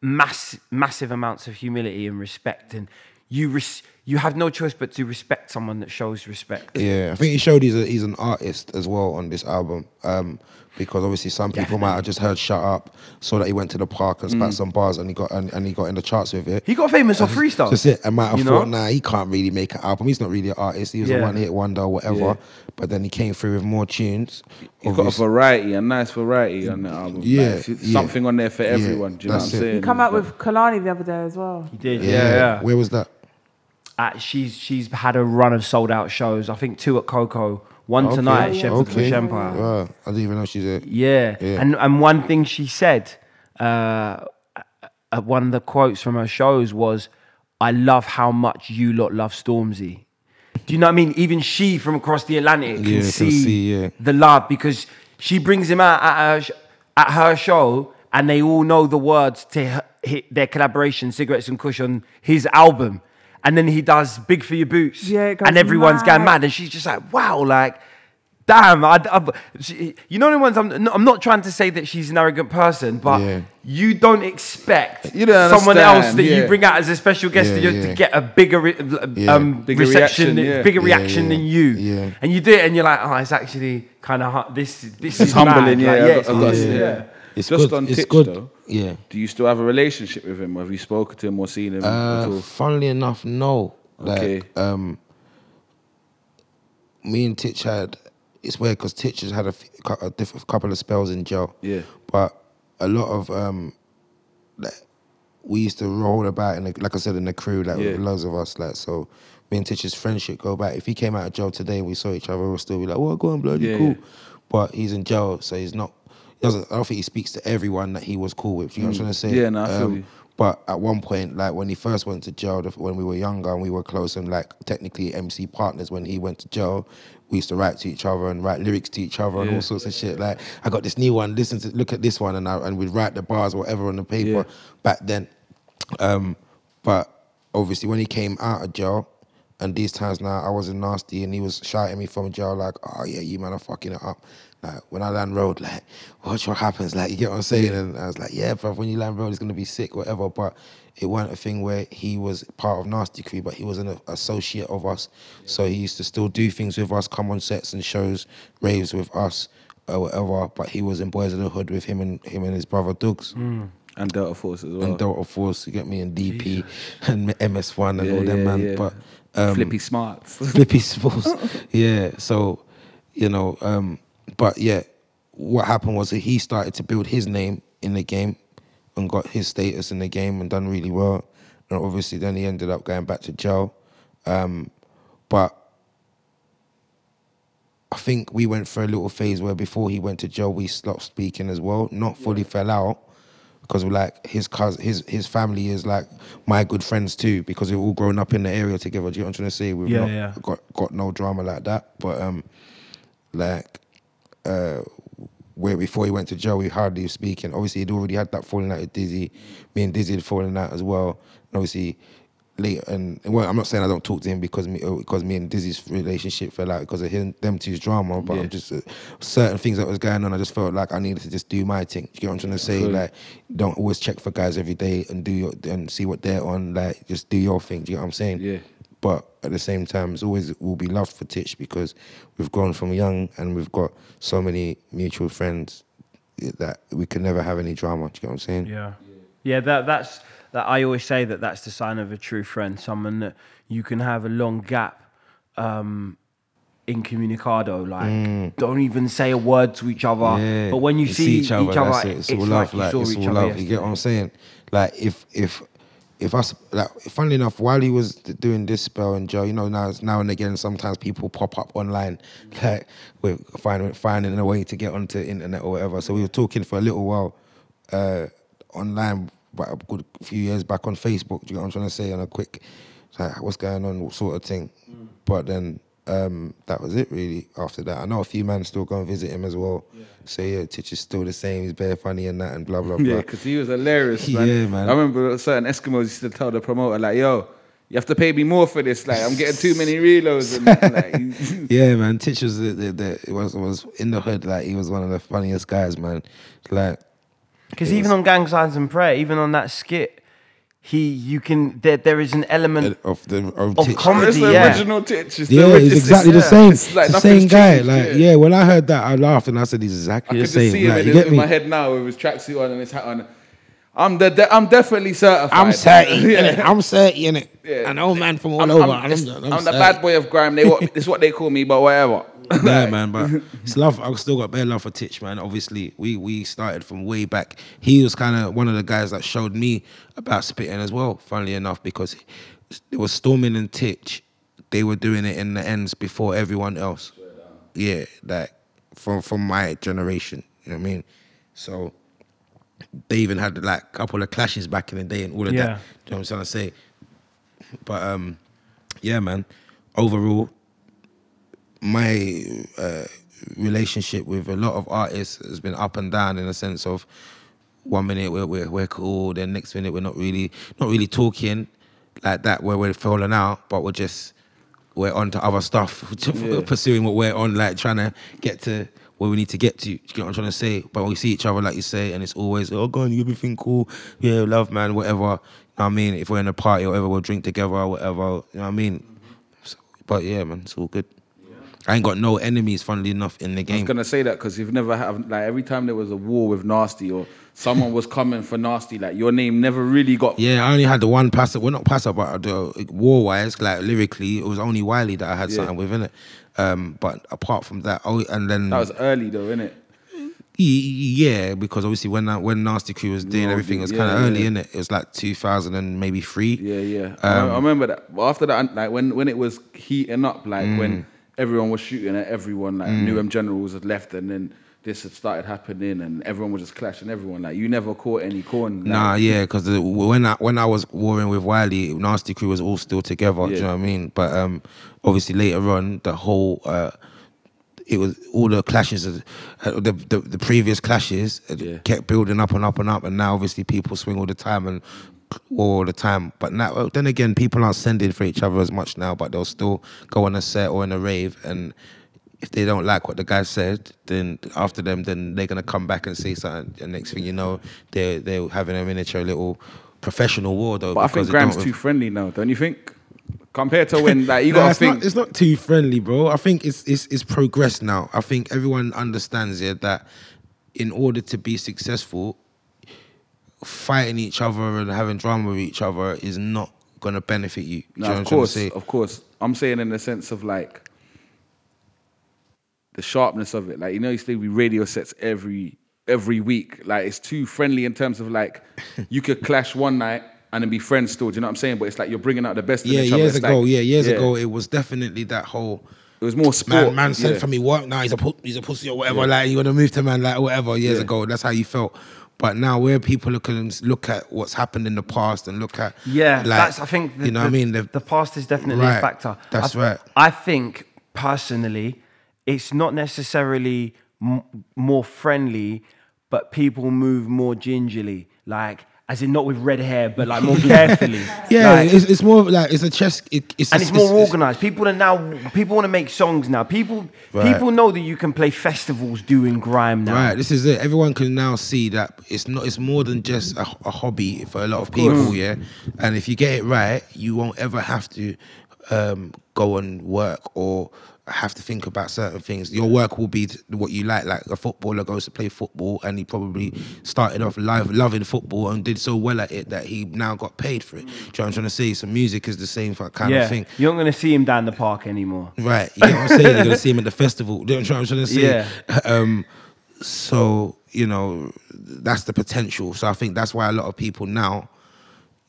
Speaker 1: mass, massive amounts of humility and respect, and you res- you have no choice but to respect someone that shows respect.
Speaker 3: Yeah, I think he showed he's a, he's an artist as well on this album. Um, because obviously some people might have just heard "Shut Up," saw that he went to the park and spat some bars, and he got and, and he got in the charts with it.
Speaker 1: Mm. He got famous off freestyle.
Speaker 3: That's it. I might have
Speaker 1: You
Speaker 3: thought,
Speaker 1: know?
Speaker 3: nah, he can't really make an album. He's not really an artist. He was
Speaker 1: Yeah.
Speaker 3: a one-hit wonder or whatever.
Speaker 4: Yeah.
Speaker 3: But then he came through with more tunes.
Speaker 4: He's got a variety, a nice variety on the album.
Speaker 3: Yeah,
Speaker 4: it's- it's
Speaker 3: yeah.
Speaker 4: something on there for
Speaker 3: Yeah,
Speaker 4: everyone. Do you know what I'm
Speaker 3: it.
Speaker 4: saying?
Speaker 2: He come out with Kehlani the other day as well.
Speaker 1: He did, yeah, yeah.
Speaker 3: Where was that?
Speaker 1: Uh, she's she's had a run of sold out shows. I think two at KOKO, one
Speaker 3: Okay,
Speaker 1: tonight at
Speaker 2: yeah.
Speaker 1: Shepherd's
Speaker 3: okay.
Speaker 1: Bush Empire.
Speaker 3: Wow, I didn't even know she's a.
Speaker 1: Yeah.
Speaker 3: Yeah.
Speaker 1: And and one thing she said, uh, one of the quotes from her shows was, "I love how much you lot love Stormzy." Do you know what I mean? Even she from across the Atlantic can
Speaker 3: Yeah, can
Speaker 1: see,
Speaker 3: see, yeah.
Speaker 1: the love because she brings him out at her, at her show, and they all know the words to her, their collaboration, "Cigarettes and Cush" on his album, and then he does "Big for Your Boots,"
Speaker 2: Yeah,
Speaker 1: and everyone's going
Speaker 2: mad.
Speaker 1: mad, and she's just like, "Wow!" Like. Damn, I, I, she, you know the ones. I'm, I'm not trying to say that she's an arrogant person, but
Speaker 3: Yeah.
Speaker 1: you don't expect
Speaker 4: You don't
Speaker 1: someone
Speaker 4: understand,
Speaker 1: else that you bring out as a special guest
Speaker 3: Yeah,
Speaker 1: to,
Speaker 3: yeah.
Speaker 1: to get a bigger, re-
Speaker 3: Yeah.
Speaker 1: um,
Speaker 4: Bigger
Speaker 1: reception,
Speaker 4: reaction, yeah.
Speaker 1: bigger reaction
Speaker 3: yeah.
Speaker 1: than you.
Speaker 3: Yeah.
Speaker 1: And you do it, and you're like, oh, it's actually kind of this. This
Speaker 4: It's
Speaker 1: is
Speaker 4: humbling,
Speaker 1: mad.
Speaker 4: yeah.
Speaker 1: Like,
Speaker 4: I
Speaker 1: yeah,
Speaker 4: got-
Speaker 1: it's
Speaker 4: I got- yeah.
Speaker 3: It's
Speaker 4: Just
Speaker 3: good.
Speaker 4: on
Speaker 3: it's
Speaker 4: Titch,
Speaker 3: good.
Speaker 4: though.
Speaker 3: Yeah.
Speaker 4: Do you still have a relationship with him? Have you spoken to him or seen him at
Speaker 3: Uh,
Speaker 4: all?
Speaker 3: funnily enough, no. Like,
Speaker 4: Okay.
Speaker 3: um, me and Titch had. It's weird because Titch has had a, f- cou- a diff- couple of spells in jail.
Speaker 4: Yeah.
Speaker 3: But a lot of um, like, we used to roll about in the, like I said in the crew, like
Speaker 4: Yeah.
Speaker 3: with loads of us, like so. Me and Titch's friendship go back. If he came out of jail today and we saw each other, we'll still be like, "Well, go on, bloody
Speaker 4: Yeah,
Speaker 3: cool."
Speaker 4: yeah.
Speaker 3: But he's in jail, so he's not. Doesn't. I don't think he speaks to everyone that he was cool with. You know what I'm trying to say?
Speaker 4: Yeah, no, I feel you.
Speaker 3: But at one point, like when he first went to jail, when we were younger and we were close and like technically MC partners, when he went to jail, we used to write to each other and write lyrics to each other and
Speaker 4: Yeah.
Speaker 3: all sorts of shit. Like I got this new one, listen to look at this one, and I, and we'd write the bars or whatever on the paper
Speaker 4: Yeah.
Speaker 3: back then. Um, but obviously when he came out of jail, and these times now I wasn't nasty, and he was shouting me from jail like, "Oh yeah, you man are fucking it up." Like when I land road, like, watch what happens. Like you get what I'm saying, and I was like, "Yeah, bro, when you land road, it's gonna be sick, whatever." But it wasn't a thing where he was part of Nasty Crew, but he was an associate of us. So he used to still do things with us, come on sets and shows, raves with us, or whatever. But he was in Boys of the Hood with him and him and his brother Dugs.
Speaker 4: And Delta Force as well.
Speaker 3: and Delta Force. You get me and DP and MS1 and
Speaker 4: Yeah,
Speaker 3: all them
Speaker 4: yeah,
Speaker 3: man.
Speaker 4: yeah.
Speaker 3: But um,
Speaker 4: Flippy Smarts.
Speaker 3: Flippy Sports. [laughs] yeah. So, you know, um, but yeah, what happened was that he started to build his name in the game and got his status in the game and done really well. And obviously, then he ended up going back to jail. Um, but I think we went through a little phase where before he went to jail, we stopped speaking as well. Not fully fell out because like his cousin, his his family is like my good friends too because we've all grown up in the area together. Do you know what I'm trying to say? We've
Speaker 1: Yeah,
Speaker 3: not
Speaker 1: yeah.
Speaker 3: got got no drama like that, but um, like uh, where before he went to jail, we hardly speaking. Obviously, he'd already had that falling out with Dizzee. Me and Dizzee had fallen out as well. And obviously, late and well, I'm not saying I don't talk to him because me uh, because me and Dizzee's relationship fell out because of him, them two's drama. But
Speaker 4: Yeah.
Speaker 3: I'm just uh, certain things that was going on. I just felt like I needed to just do my thing. You get what I'm trying to say? Like, don't always check for guys every day and do your and see what they're on. Like, just do your thing. Do you get what I'm saying?
Speaker 4: Yeah.
Speaker 3: But at the same time, it's always will be love for Titch because we've grown from young and we've got so many mutual friends that we can never have any drama. Do you get what I'm saying?
Speaker 1: Yeah, yeah. That that's that. I always say that that's the sign of a true friend. Someone that you can have a long gap um, incommunicado. Like, don't even say a word to each other.
Speaker 3: Mm. Yeah.
Speaker 1: But when you, see, each other,
Speaker 3: that's it. it's, all
Speaker 1: like
Speaker 3: love.
Speaker 1: you
Speaker 3: Like, it's
Speaker 1: each
Speaker 3: all
Speaker 1: other
Speaker 3: love. You get what. I'm saying? Like if if if us like funnily enough, while he was doing this spell and Joe, you know, now now and again, sometimes people pop up online, [laughs] like we're finding finding a way to get onto the internet or whatever. So we were talking for a little while uh, online, but a good few years back on Facebook. Do you know what I'm trying to say? On a quick, like, what's going on, sort of thing. But then um, that was it really. After that, I know a few men still go and visit him as well. Say yeah, Titch is still the same. He's bare funny and that and blah blah blah.
Speaker 4: Yeah, because he was hilarious, man.
Speaker 3: Yeah, man.
Speaker 4: I remember certain Eskimos used to tell the promoter, like, yo, you have to pay me more for this. Like, I'm getting too many reloads. And like, [laughs] [laughs]
Speaker 3: Yeah, man. Titch was the, the, the it was was in the hood. Like he was one of the funniest guys, man. Like
Speaker 1: Because even on Gang Signs and Prayer, even on that skit, he you can there there is an element
Speaker 3: of the of,
Speaker 1: Of
Speaker 3: Titch.
Speaker 1: comedy.
Speaker 4: it's the
Speaker 1: yeah.
Speaker 4: original Titch. It's
Speaker 3: Yeah,
Speaker 4: ori-
Speaker 3: he's
Speaker 4: it's-
Speaker 3: exactly the
Speaker 4: it's-
Speaker 3: same.
Speaker 4: It's like
Speaker 3: the same guy.
Speaker 4: changed,
Speaker 3: Like,
Speaker 4: yeah.
Speaker 3: yeah. when I heard that, I laughed and I said, "He's exactly
Speaker 4: I
Speaker 3: the
Speaker 4: could
Speaker 3: same."
Speaker 4: just see him
Speaker 3: Like,
Speaker 4: in,
Speaker 3: you
Speaker 4: his,
Speaker 3: get
Speaker 4: in
Speaker 3: me?
Speaker 4: my head now with his tracksuit on and his hat on. I'm the, de- I'm definitely certified.
Speaker 3: I'm thirty. [laughs]
Speaker 4: yeah.
Speaker 3: I'm thirty in it.
Speaker 4: Yeah.
Speaker 3: An old man from all
Speaker 4: I'm,
Speaker 3: over.
Speaker 4: I'm,
Speaker 3: I'm, I'm,
Speaker 4: I'm the bad boy of grime. They what, it's what they call me, but whatever. [laughs]
Speaker 3: Yeah, man, but [laughs] it's love. I've still got bare love for Titch, man. Obviously, we we started from way back. He was kind of one of the guys that showed me about spitting as well. Funnily enough, because it was Stormin and Titch. They were doing it in the ends before everyone else. Yeah, like from from my generation. You know what I mean? So they even had like a couple of clashes back in the day and all of
Speaker 1: Yeah.
Speaker 3: that. You know what I'm trying to say? But um, yeah, man. Overall, my uh, relationship with a lot of artists has been up and down in a sense of one minute we're, we're, we're cool, then next minute we're not really not really talking like that where we're falling out, but we're just we're on to other stuff, [laughs] pursuing what we're on, like trying to get to where we need to get to. You get what I'm trying to say? But when we see each other, like you say, and it's always, oh, go on, you everything cool, yeah, love, man, whatever. You know what I mean? If we're in a party or whatever, we'll drink together or whatever. You know what I mean? So, but yeah, man, it's all good. I ain't got no enemies, funnily enough, in the game.
Speaker 4: I was gonna say that because you've never had like every time there was a war with Nasty or someone was coming for Nasty, like your name never really got.
Speaker 3: Yeah, I only had the one passer. Well, not passer, but the war wise, like lyrically, it was only Wiley that I had
Speaker 4: Yeah.
Speaker 3: something with, innit? Um, but apart from that, oh, and then
Speaker 4: That was early though, innit?
Speaker 3: Yeah, because obviously when that, when Nasty Crew was doing
Speaker 4: No,
Speaker 3: everything, it was
Speaker 4: yeah,
Speaker 3: kind of early,
Speaker 4: yeah.
Speaker 3: in it. It was like 2000 and maybe three.
Speaker 4: Yeah, yeah.
Speaker 3: Um,
Speaker 4: I, I remember that. After that, like when when it was heating up, like
Speaker 3: Mm.
Speaker 4: when everyone was shooting at everyone, like New M Generals had left, and then this had started happening, and everyone was just clashing everyone. Like you never caught any corn. Like,
Speaker 3: Nah, yeah, because when I when I was warring with Wiley, Nasty Crew was all still together. Do you know what I mean? But um, obviously later on, the whole uh, it was all the clashes, uh, the, the the previous clashes
Speaker 4: Yeah.
Speaker 3: kept building up and up and up, and now obviously people swing all the time and all the time. But now, then again, people aren't sending for each other as much now, but they'll still go on a set or in a rave and. If they don't like what the guy said, then after them, then they're gonna come back and say something. And next thing you know, they're they're having a miniature little professional war though.
Speaker 4: But I
Speaker 3: because
Speaker 4: think
Speaker 3: grime's
Speaker 4: too friendly now, don't you think? Compared to when, like you
Speaker 3: Nah,
Speaker 4: gotta
Speaker 3: it's
Speaker 4: think.
Speaker 3: Not, it's not too friendly, bro. I think it's it's it's progressed now. I think everyone understands yeah that in order to be successful, fighting each other and having drama with each other is not gonna benefit you.
Speaker 4: No,
Speaker 3: you know
Speaker 4: of
Speaker 3: what I'm trying to
Speaker 4: course, of course. I'm saying in the sense of like the sharpness of it. Like you know, you used we radio sets every every week. Like it's too friendly in terms of like [laughs] you could clash one night and then be friends still. Do you know what I'm saying? But it's like you're bringing out the best.
Speaker 3: Yeah,
Speaker 4: in each other.
Speaker 3: years ago,
Speaker 4: like-
Speaker 3: yeah, years ago, it was definitely that whole
Speaker 4: it was more sport.
Speaker 3: man, man sent
Speaker 4: yeah.
Speaker 3: for me work now. He's a he's a pussy or whatever.
Speaker 4: Yeah.
Speaker 3: Like you want to move to man like whatever years
Speaker 4: Yeah.
Speaker 3: ago. That's how you felt. But now where people look and look at what's happened in the past and look at
Speaker 1: Yeah,
Speaker 3: like,
Speaker 1: that's. I think the,
Speaker 3: you know
Speaker 1: the,
Speaker 3: what I mean. The,
Speaker 1: the past is definitely
Speaker 3: Right,
Speaker 1: a factor.
Speaker 3: that's
Speaker 1: I,
Speaker 3: right.
Speaker 1: I think personally, it's not necessarily m- more friendly, but people move more gingerly. Like, as in not with red hair, but like more [laughs] carefully.
Speaker 3: yeah,
Speaker 1: Like,
Speaker 3: it's, it's more like it's a chess. It, it's
Speaker 1: and
Speaker 3: a-
Speaker 1: it's more organized. People are now. People want to make songs now. People.
Speaker 3: Right.
Speaker 1: People know that you can play festivals doing grime now.
Speaker 3: Right, this is it. Everyone can now see that it's not. It's more than just a, a hobby for a lot of, people. Yeah, and if you get it right, you won't ever have to um, go and work or have to think about certain things. Your work will be what you like. Like a footballer goes to play football, and he probably started off live loving football and did so well at it that he now got paid for it. Do you know what I'm trying to say? So music is the same kind
Speaker 1: Yeah,
Speaker 3: of thing.
Speaker 1: you're not going to see him down the park anymore.
Speaker 3: Right. You know what I'm saying? You're gonna see him at the festival. Do you know what I'm trying to say?
Speaker 1: Yeah. [laughs]
Speaker 3: Um, so, you know, that's the potential. So I think that's why a lot of people now,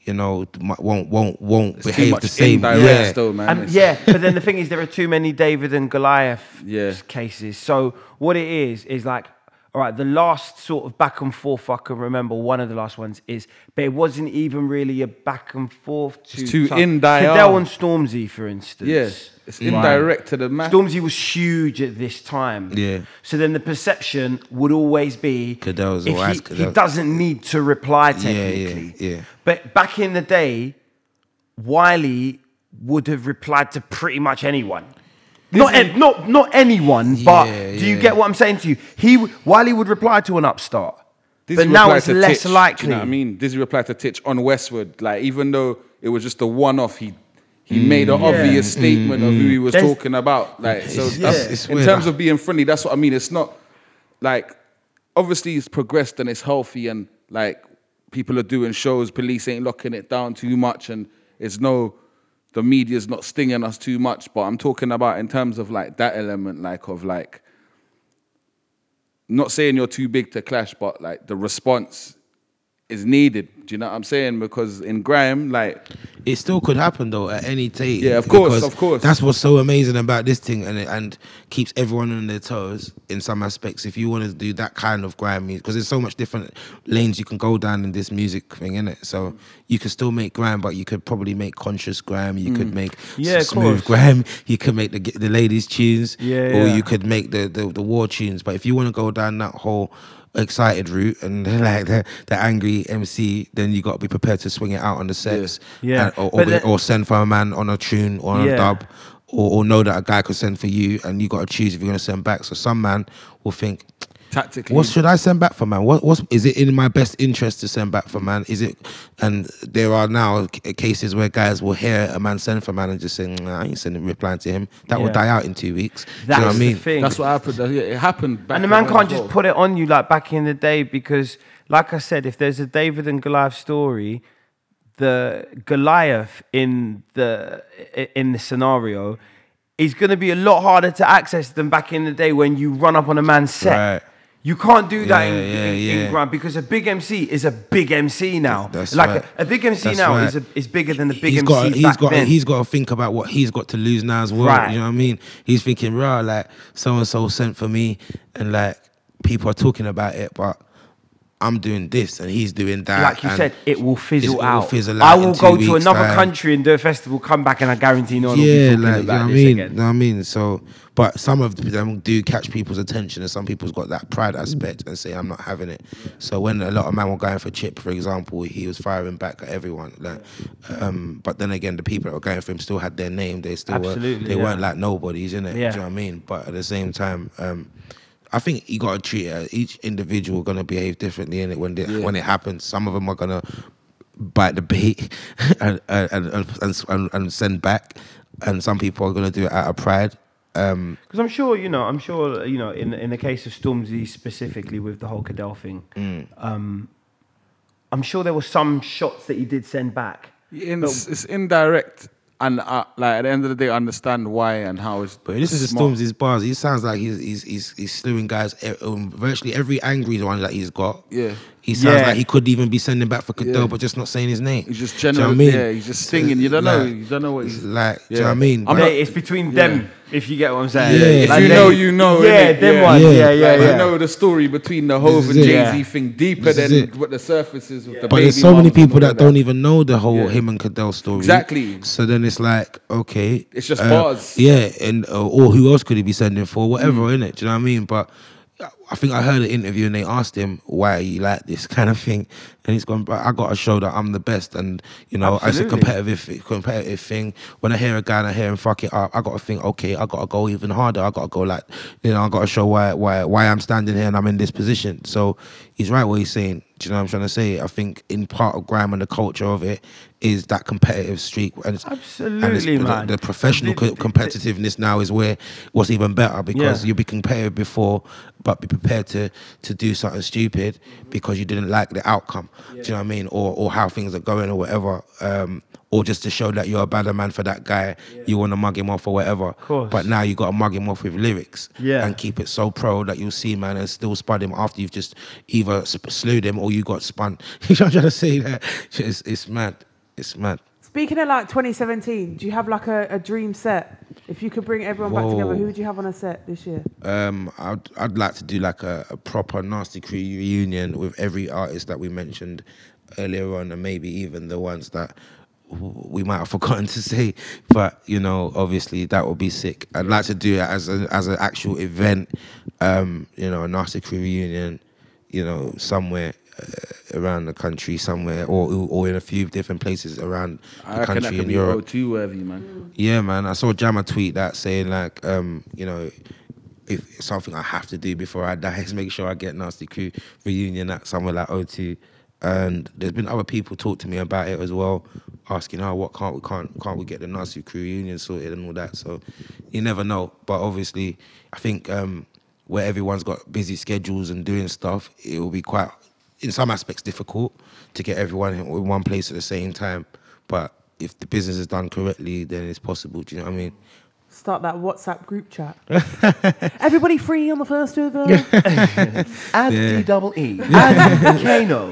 Speaker 3: you know, won't won't won't
Speaker 4: It's too
Speaker 3: behave
Speaker 4: much
Speaker 3: the same.
Speaker 4: indirect
Speaker 3: Yeah.
Speaker 4: still, man.
Speaker 1: And yeah, but then the thing is, there are too many David and Goliath [laughs]
Speaker 4: Yeah.
Speaker 1: cases. So what it is is like, all right, the last sort of back and forth I can remember, one of the last ones is, but it wasn't even really a back and forth. To
Speaker 4: It's too
Speaker 1: so-
Speaker 4: indirect.
Speaker 1: Cadell and Stormzy, for instance.
Speaker 4: Yeah, it's indirect to the man.
Speaker 1: Stormzy was huge at this time.
Speaker 3: Yeah.
Speaker 1: So then the perception would always be
Speaker 3: Cadell's
Speaker 1: if
Speaker 3: always
Speaker 1: he, he
Speaker 3: Cadell.
Speaker 1: doesn't need to reply
Speaker 3: Yeah, yeah,
Speaker 1: technically.
Speaker 3: yeah.
Speaker 1: But back in the day, Wiley would have replied to pretty much anyone. Not, an- not, not anyone, but
Speaker 3: Yeah,
Speaker 1: do you
Speaker 3: yeah.
Speaker 1: get what I'm saying to you? He w- Wiley would reply to an upstart,
Speaker 4: Dizzee
Speaker 1: but now
Speaker 4: replied
Speaker 1: it's
Speaker 4: to
Speaker 1: less
Speaker 4: Titch,
Speaker 1: likely.
Speaker 4: Do you know what I mean? Dizzee replied to Titch on Westwood. Like even though it was just a one-off, he he made an mm. obvious mm, statement of mm. who he was
Speaker 1: There's-
Speaker 4: talking about. Like so, that's,
Speaker 3: yeah. it's
Speaker 4: in
Speaker 3: weird.
Speaker 4: terms of being friendly, that's what I mean. It's not like obviously it's progressed and it's healthy and like people are doing shows. Police ain't locking it down too much, and it's no the media's not stinging us too much. But I'm talking about in terms of like that element, like of like not saying you're too big to clash, but like the response is needed. Do you know what I'm saying? Because in grime, like
Speaker 3: It still could happen though at any day.
Speaker 4: Yeah, of course, of course.
Speaker 3: That's what's so amazing about this thing, and it, and keeps everyone on their toes in some aspects. If you want to do that kind of grime music, because there's so much different lanes you can go down in this music thing, in it. So you can still make grime, but you could probably make conscious grime. You could make
Speaker 1: Mm. Yeah,
Speaker 3: smooth
Speaker 1: course.
Speaker 3: grime. You could make the the ladies tunes,
Speaker 1: Yeah,
Speaker 3: or
Speaker 1: yeah.
Speaker 3: you could make the, the the war tunes. But if you want to go down that whole excited route and [laughs] like the, the angry MC, then you got to be prepared to swing it out on the sets,
Speaker 1: Yeah.
Speaker 3: and- or, or,
Speaker 1: then-
Speaker 3: or send for a man on a tune or on
Speaker 1: Yeah.
Speaker 3: a dub, or, or know that a guy could send for you, and you got to choose if you're gonna send back. So some man will think,
Speaker 4: tactically,
Speaker 3: what should I send back for, man? What what's is it in my best interest to send back for, man? Is it? And there are now c- cases where guys will hear a man send for man and just say, nah, I ain't sending replying to him. That will die out in two weeks. Do you
Speaker 1: That's
Speaker 3: know what I
Speaker 1: the
Speaker 3: mean?
Speaker 1: thing.
Speaker 4: that's what happened. It happened. Back
Speaker 1: and the man can't
Speaker 4: as
Speaker 1: just put it on you like back in the day because, like I said, if there's a David and Goliath story, the Goliath in the in the scenario is going to be a lot harder to access than back in the day when you run up on a man's set.
Speaker 3: Right.
Speaker 1: You can't do that
Speaker 3: Yeah,
Speaker 1: in,
Speaker 3: yeah,
Speaker 1: in,
Speaker 3: yeah.
Speaker 1: in because a big MC is a big MC now.
Speaker 3: That's
Speaker 1: like
Speaker 3: right.
Speaker 1: a, a big MC
Speaker 3: That's
Speaker 1: now
Speaker 3: right.
Speaker 1: is a, is bigger than the big
Speaker 3: he's
Speaker 1: MC
Speaker 3: got, he's got,
Speaker 1: then.
Speaker 3: he's got to think about what he's got to lose now as well.
Speaker 1: Right.
Speaker 3: You know what I mean? He's thinking, rah, like so and so sent for me, and like people are talking about it, but I'm doing this and he's doing that.
Speaker 1: like you said, it will fizzle
Speaker 3: it will
Speaker 1: out.
Speaker 3: fizzle
Speaker 1: I
Speaker 3: out in
Speaker 1: will go to another
Speaker 3: time.
Speaker 1: country and do a festival, come back, and I guarantee no one will be talking
Speaker 3: like you know
Speaker 1: about
Speaker 3: what I
Speaker 1: this
Speaker 3: mean.
Speaker 1: again.
Speaker 3: You know what I mean? So, but some of them do catch people's attention, and some people's got that pride aspect and say, "I'm not having it." So when a lot of men were going for Chip, for example, he was firing back at everyone. Like, um, but then again, the people that were going for him still had their name. They still were, they
Speaker 1: yeah.
Speaker 3: weren't like nobodies, innit?
Speaker 1: Yeah.
Speaker 3: Do you know what I mean? But at the same time. Um, I think you got to treat it. Each individual gonna behave differently in it when they, when it happens. Some of them are gonna bite the bait [laughs] and, and, and, and, and send back, and some people are gonna do it out of pride. Um,
Speaker 1: Because I'm sure, you know, I'm sure, you know, in in the case of Stormzy specifically with the whole Cadell thing,
Speaker 3: Mm.
Speaker 1: um, I'm sure there were some shots that he did send back.
Speaker 4: In, it's indirect, and uh, like at the end of the day, I understand why and how it's.
Speaker 3: But this is
Speaker 4: smart.
Speaker 3: Stormzy's bars. He sounds like he's he's he's, he's slewing guys. Um, virtually every angry one that he's got.
Speaker 4: Yeah.
Speaker 3: He sounds
Speaker 1: Yeah.
Speaker 3: like he could even be sending back for Cadell,
Speaker 4: Yeah.
Speaker 3: but just not saying his name.
Speaker 4: He's just
Speaker 3: Do you know
Speaker 4: general.
Speaker 3: I mean?
Speaker 4: Yeah, he's just singing. You don't know.
Speaker 3: Like-
Speaker 4: You don't know what he's.
Speaker 3: like, do you know what I mean?
Speaker 4: I'm
Speaker 1: Mate,
Speaker 4: not-
Speaker 1: it's between
Speaker 4: yeah.
Speaker 1: them, if you get what I'm saying.
Speaker 3: Yeah. If
Speaker 1: Like
Speaker 4: you
Speaker 1: they-
Speaker 4: know, you know,
Speaker 1: Yeah,
Speaker 4: innit?
Speaker 1: them
Speaker 4: Yeah.
Speaker 1: ones.
Speaker 3: Yeah.
Speaker 1: Yeah, yeah,
Speaker 4: Like,
Speaker 1: yeah.
Speaker 4: You know the story between the Hove and Jay Z
Speaker 1: Yeah.
Speaker 4: thing deeper
Speaker 3: This
Speaker 4: than
Speaker 3: it.
Speaker 4: what the surface is with the
Speaker 3: But
Speaker 4: baby
Speaker 3: there's so many people
Speaker 4: all
Speaker 3: that don't even know the whole
Speaker 4: Yeah.
Speaker 3: him and Cadell story.
Speaker 4: Exactly.
Speaker 3: So then it's like, okay,
Speaker 4: It's just bars.
Speaker 3: Yeah, and uh, or who else could he be sending for? Whatever,
Speaker 4: Mm.
Speaker 3: innit? Do you know what I mean? But I think I heard an interview and they asked him why you like this [laughs] kind of thing, and he's gone. But I got to show that I'm the best, and you know, it's a competitive competitive thing. When I hear a guy and I hear him fuck it up, I got to think, okay, I got to go even harder. I got to go like, you know, I got to show why why why I'm standing here and I'm in this position. So he's right what he's saying. Do you know what I'm trying to say? I think in part of grime and the culture of it is that competitive streak. And it's, and it's
Speaker 1: Absolutely,
Speaker 3: the. The professional
Speaker 1: The-
Speaker 3: co- competitiveness now is where what's even better because
Speaker 1: Yeah.
Speaker 3: you'll be competitive before, but be prepared to to do something stupid because you didn't like the outcome. Do you know what I mean? Or or how things are going or whatever. Um, or just to show that you're a better man for that guy, you want to mug him off or whatever. But now you got to mug him off with lyrics
Speaker 1: Yeah.
Speaker 3: and keep it so pro that you'll see, man, and still spun him after you've just either sp- slewed him or you got spun. [laughs] you know what I'm trying to say? That it's, it's mad. It's mad.
Speaker 2: Speaking of like 2017, do you have like a, a dream set? If you could bring everyone back together, who would you have on a set this year?
Speaker 3: Um, I'd I'd like to do like a, a proper nasty crew reunion with every artist that we mentioned earlier on, and maybe even the ones that we might have [laughs] forgotten to say. But you know, obviously that would be sick. I'd like to do it as a, as an actual event. Um, you know, a nasty crew reunion. You know, somewhere. Uh, around the country somewhere or or in a few different places around
Speaker 4: I
Speaker 3: the country in Europe
Speaker 4: O2 worthy, man.
Speaker 3: yeah, man. I saw Jammer tweet that saying like, um, you know, if it's something I have to do before I die [laughs] is make sure I get Nasty Crew reunion at somewhere like O2. And there's been other people talk to me about it as well, asking, "Oh, what can't we can't can't we get the Nasty Crew reunion sorted and all that?" So you never know. But obviously, I think um, where everyone's got busy schedules and doing stuff, it will be quite, in some aspects, difficult to get everyone in one place at the same time. But if the business is done correctly, then it's possible. Do you know what I mean?
Speaker 2: Start that WhatsApp group chat. [laughs] Everybody free on the first of uh, [laughs]
Speaker 1: Add
Speaker 3: Yeah.
Speaker 1: D double E. Add Kano.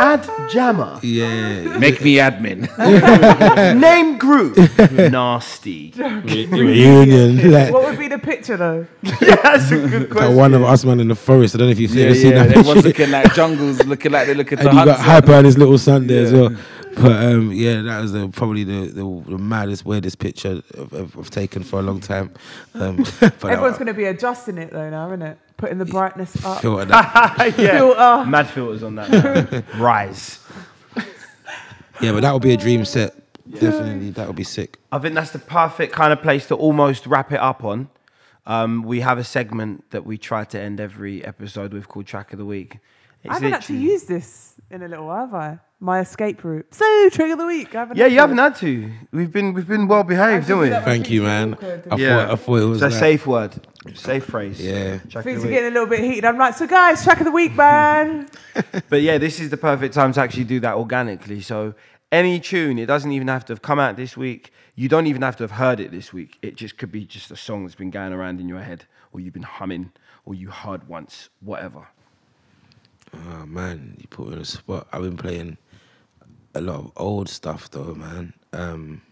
Speaker 1: Add Jammer.
Speaker 3: Yeah.
Speaker 4: Make me admin. [laughs]
Speaker 1: Name group. Nasty.
Speaker 3: Reunion. Like,
Speaker 2: What would be the picture though?
Speaker 1: yeah, that's a good
Speaker 3: that
Speaker 1: question.
Speaker 3: one of us man in the forest. I don't know if you've
Speaker 4: yeah,
Speaker 3: ever seen
Speaker 4: yeah.
Speaker 3: that.
Speaker 4: Everyone's
Speaker 3: picture.
Speaker 4: looking like jungles, looking like they're looking
Speaker 3: and
Speaker 4: to
Speaker 3: you got. Hyper and his little son there as well. But um, yeah, that was the, probably the, the, the maddest, weirdest picture I've, I've, I've taken for a long time. Um, [laughs] but
Speaker 2: Everyone's going to be adjusting it though now, isn't it? Putting the brightness [laughs] up.
Speaker 3: filter that. [laughs]
Speaker 1: yeah.
Speaker 2: Filter.
Speaker 1: Mad filters on that. man. Rise.
Speaker 3: Yeah, but that would be a dream set. Definitely, that would be sick.
Speaker 1: I think that's the perfect kind of place to almost wrap it up on. Um, we have a segment that we try to end every episode with called Track of the Week. It's
Speaker 2: I haven't actually
Speaker 1: literally-
Speaker 2: used this in a little while, have I? My escape route. So, trick of the week. I haven't
Speaker 1: Yeah, you haven't had to. We've been we've been well behaved, haven't we?
Speaker 3: Thank you, man.
Speaker 2: awkward.
Speaker 3: I thought, I thought it was
Speaker 1: it's a
Speaker 3: like- uh,
Speaker 1: safe word, safe phrase.
Speaker 3: Yeah.
Speaker 1: Track
Speaker 2: Things are getting a little bit heated. I'm like, so guys, track of the week, man. [laughs]
Speaker 1: But yeah, this is the perfect time to actually do that organically. So any tune, it doesn't even have to have come out this week. You don't even have to have heard it this week. It just could be just a song that's been going around in your head, or you've been humming, or you heard once, whatever.
Speaker 3: Oh man, you put me on the spot. I've been playing a lot of old stuff though, man. Um,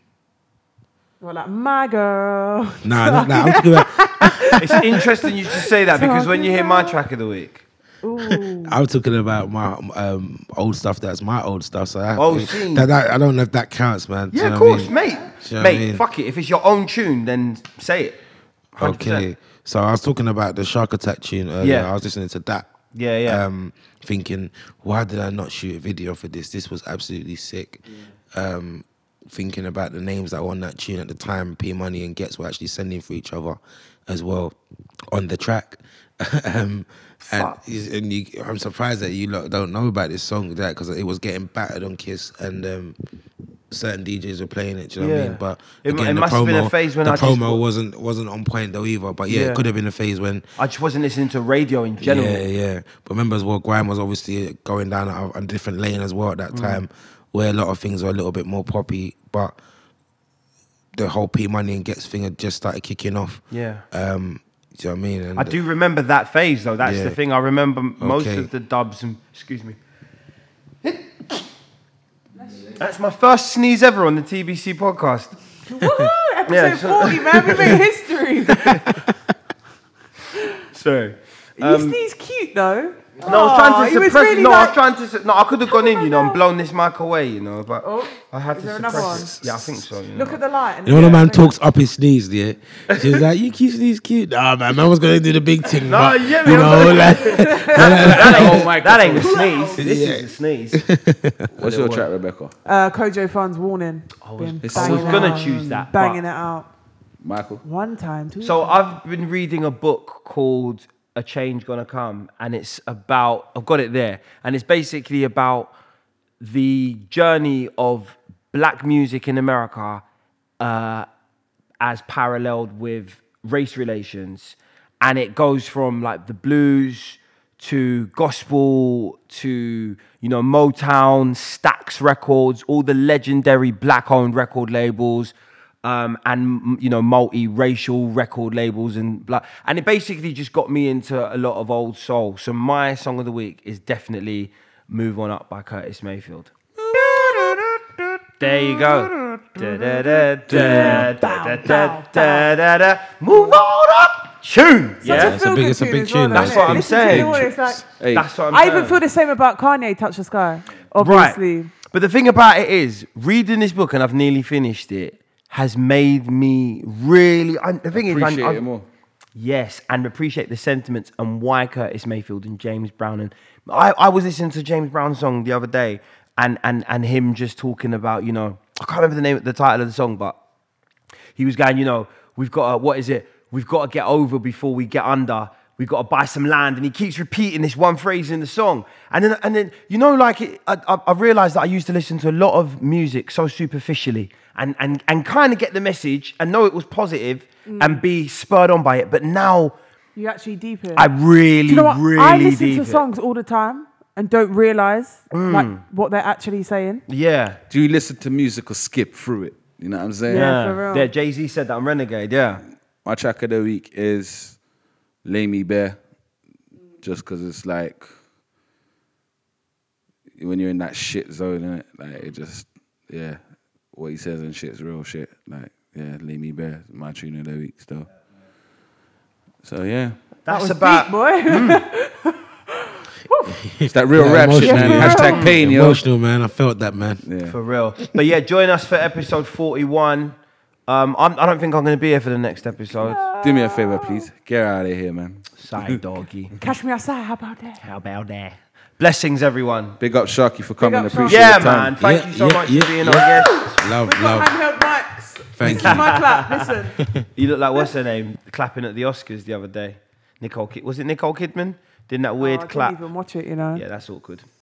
Speaker 2: We're like, my girl.
Speaker 3: nah, not that. [laughs] I'm talking about. [laughs]
Speaker 1: It's interesting you should say that because when you hear my track of the week,
Speaker 2: Ooh.
Speaker 3: I'm talking about my um, old stuff. That's my old stuff. So I,
Speaker 1: Oh,
Speaker 3: that, that, I don't know if that counts, man. Do you
Speaker 1: yeah,
Speaker 3: know
Speaker 1: of
Speaker 3: what I
Speaker 1: course,
Speaker 3: mean?
Speaker 1: mate,
Speaker 3: you know what I
Speaker 1: mate,
Speaker 3: mean?
Speaker 1: fuck it. If it's your own tune, then say it. 100%.
Speaker 3: Okay. So I was talking about the Shark Attack tune earlier.
Speaker 1: Yeah.
Speaker 3: I was listening to that.
Speaker 1: Yeah, yeah.
Speaker 3: Um, thinking, why did I not shoot a video for this? This was absolutely sick. Um, thinking about the names that were on that tune at the time. P Money and Ghetts were actually sending for each other as well on the track. [laughs] um, and, and you, I'm surprised that you lot don't know about this song that because it was getting battered on Kiss and um, certain DJs were playing it. Do you know what I mean? But
Speaker 1: It
Speaker 3: again,
Speaker 1: it
Speaker 3: the
Speaker 1: must
Speaker 3: promo,
Speaker 1: have been a phase when
Speaker 3: the
Speaker 1: I just-
Speaker 3: promo wasn't wasn't on point though either. But yeah,
Speaker 1: Yeah.
Speaker 3: it could have been a phase when
Speaker 1: I just wasn't listening to radio in general.
Speaker 3: yeah, yeah. But remember as well, grime was obviously going down a, a different lane as well at
Speaker 1: Mm.
Speaker 3: that time, where a lot of things were a little bit more poppy. But the whole P Money and Ghetts thing had just started kicking off.
Speaker 1: Yeah.
Speaker 3: Um, do you know what I mean? And
Speaker 1: I do remember that phase though. That's
Speaker 3: Yeah.
Speaker 1: the thing. I remember m- most
Speaker 3: Okay.
Speaker 1: of the dubs and excuse me. That's my first sneeze ever on the TBC podcast.
Speaker 2: Woohoo! [laughs] Episode
Speaker 1: Yeah, so-
Speaker 2: 40, man. We made history. [laughs]
Speaker 1: Sorry.
Speaker 2: you um, sneeze cute though.
Speaker 1: No, I was trying
Speaker 2: Aw,
Speaker 1: to
Speaker 2: he was
Speaker 1: suppress.
Speaker 2: really
Speaker 1: no, I was
Speaker 2: like-
Speaker 1: trying to. su- No, I could have gone in, you know, and blown this mic away, you know, but
Speaker 2: Oh,
Speaker 1: I had
Speaker 2: is
Speaker 1: to
Speaker 2: there
Speaker 1: suppress
Speaker 2: another
Speaker 1: it. Yeah, I think so. You
Speaker 2: Look
Speaker 1: know.
Speaker 2: at the light. and
Speaker 3: You know when a
Speaker 2: yeah,
Speaker 3: man talks up his sneeze, yeah? She's like, you keep sneeze cute. Nah, man, man was going to do the big thing.
Speaker 1: No,
Speaker 3: but,
Speaker 1: yeah,
Speaker 3: you
Speaker 1: man.
Speaker 3: know, like,
Speaker 1: that,
Speaker 4: Oh
Speaker 1: ain't, that ain't a sneeze. [laughs] This is a sneeze. [laughs]
Speaker 4: What's your track, Rebecca?
Speaker 2: Uh, Kojo Funds warning.
Speaker 1: I was, I was
Speaker 2: banging it
Speaker 1: gonna
Speaker 2: out.
Speaker 1: choose that.
Speaker 2: Banging it out.
Speaker 4: Mikill.
Speaker 2: One time, two
Speaker 1: So. I've been reading a book called A Change Gonna Come, and it's about I've got it there, and it's basically about the journey of black music in America uh, as paralleled with race relations, and it goes from like the blues to gospel to you know Motown, Stax Records, all the legendary black-owned record labels um, and you know multi-racial record labels and blah. and it basically just got me into a lot of old soul. So my song of the week is definitely move on up by curtis mayfield. There you go. Move on up tune. Yeah.
Speaker 3: It's a big, it's a big tune
Speaker 1: that's what i'm saying. that's what
Speaker 2: i even feel the same about kanye touch the sky obviously.
Speaker 1: Right. but the thing about it is reading this book and i've nearly finished it has made me really. I, the thing is, I-
Speaker 4: Appreciate
Speaker 1: I-
Speaker 4: it more.
Speaker 1: Yes, and appreciate the sentiments and why Curtis Mayfield and James Brown. And I, I was listening to James Brown's song the other day, and and and him just talking about you know I can't remember the name, the title of the song, but he was going, you know, we've got to, what is it? We've got to get over before we get under. We've got to buy some land, and he keeps repeating this one phrase in the song, and then and then you know, like it, I, I, I realized that I used to listen to a lot of music so superficially, and and and kind of get the message and know it was positive mm. and be spurred on by it, but now
Speaker 2: You actually deep it.
Speaker 1: I really,
Speaker 2: you know what?
Speaker 1: really
Speaker 2: I listen
Speaker 1: deep
Speaker 2: to
Speaker 1: it.
Speaker 2: songs all the time and don't realize mm. like what they're actually saying.
Speaker 1: Yeah.
Speaker 4: Do you listen to music or skip through it? You know what I'm saying?
Speaker 2: Yeah. for real.
Speaker 1: Yeah, Jay Z said that I'm Renegade. Yeah.
Speaker 4: My track of the week is Lay Me Bare, just because it's like when you're in that shit zone, innit? like it just, yeah, what he says and shit's real shit. Like, yeah, Lay Me Bare, my tune of the week still. So yeah,
Speaker 1: that
Speaker 2: was
Speaker 1: about
Speaker 2: deep, boy. [laughs] Hmm.
Speaker 4: it's that real
Speaker 3: Yeah,
Speaker 4: rap shit, man.
Speaker 3: yeah.
Speaker 4: Hashtag pain, yo.
Speaker 3: Emotional, man. I felt that, man.
Speaker 4: Yeah.
Speaker 1: for real. But yeah, join us for episode 41. Um, I'm, I don't think I'm going to be here for the next episode.
Speaker 4: Do me a favor, please. Get out of here, man.
Speaker 1: Side [laughs] doggy.
Speaker 2: Cash me outside. How about that?
Speaker 1: How about that? Blessings, everyone.
Speaker 4: Big up Sharky for coming.
Speaker 2: up, Sharky.
Speaker 4: Appreciate
Speaker 1: Yeah,
Speaker 4: your time.
Speaker 1: man. Thank
Speaker 3: Yeah,
Speaker 1: you so
Speaker 3: yeah,
Speaker 1: much
Speaker 3: yeah,
Speaker 1: for being
Speaker 3: yeah.
Speaker 1: our guest.
Speaker 3: Love,
Speaker 2: We've got
Speaker 3: love.
Speaker 2: handheld mics.
Speaker 3: Thank
Speaker 2: this is
Speaker 3: you.
Speaker 2: my clap. Listen. [laughs]
Speaker 1: You look like what's her name? Clapping at the Oscars the other day. Nicole Kid. Was it Nicole Kidman? Didn't that weird
Speaker 2: Oh, I didn't even watch it, you know.
Speaker 1: Yeah, that's awkward.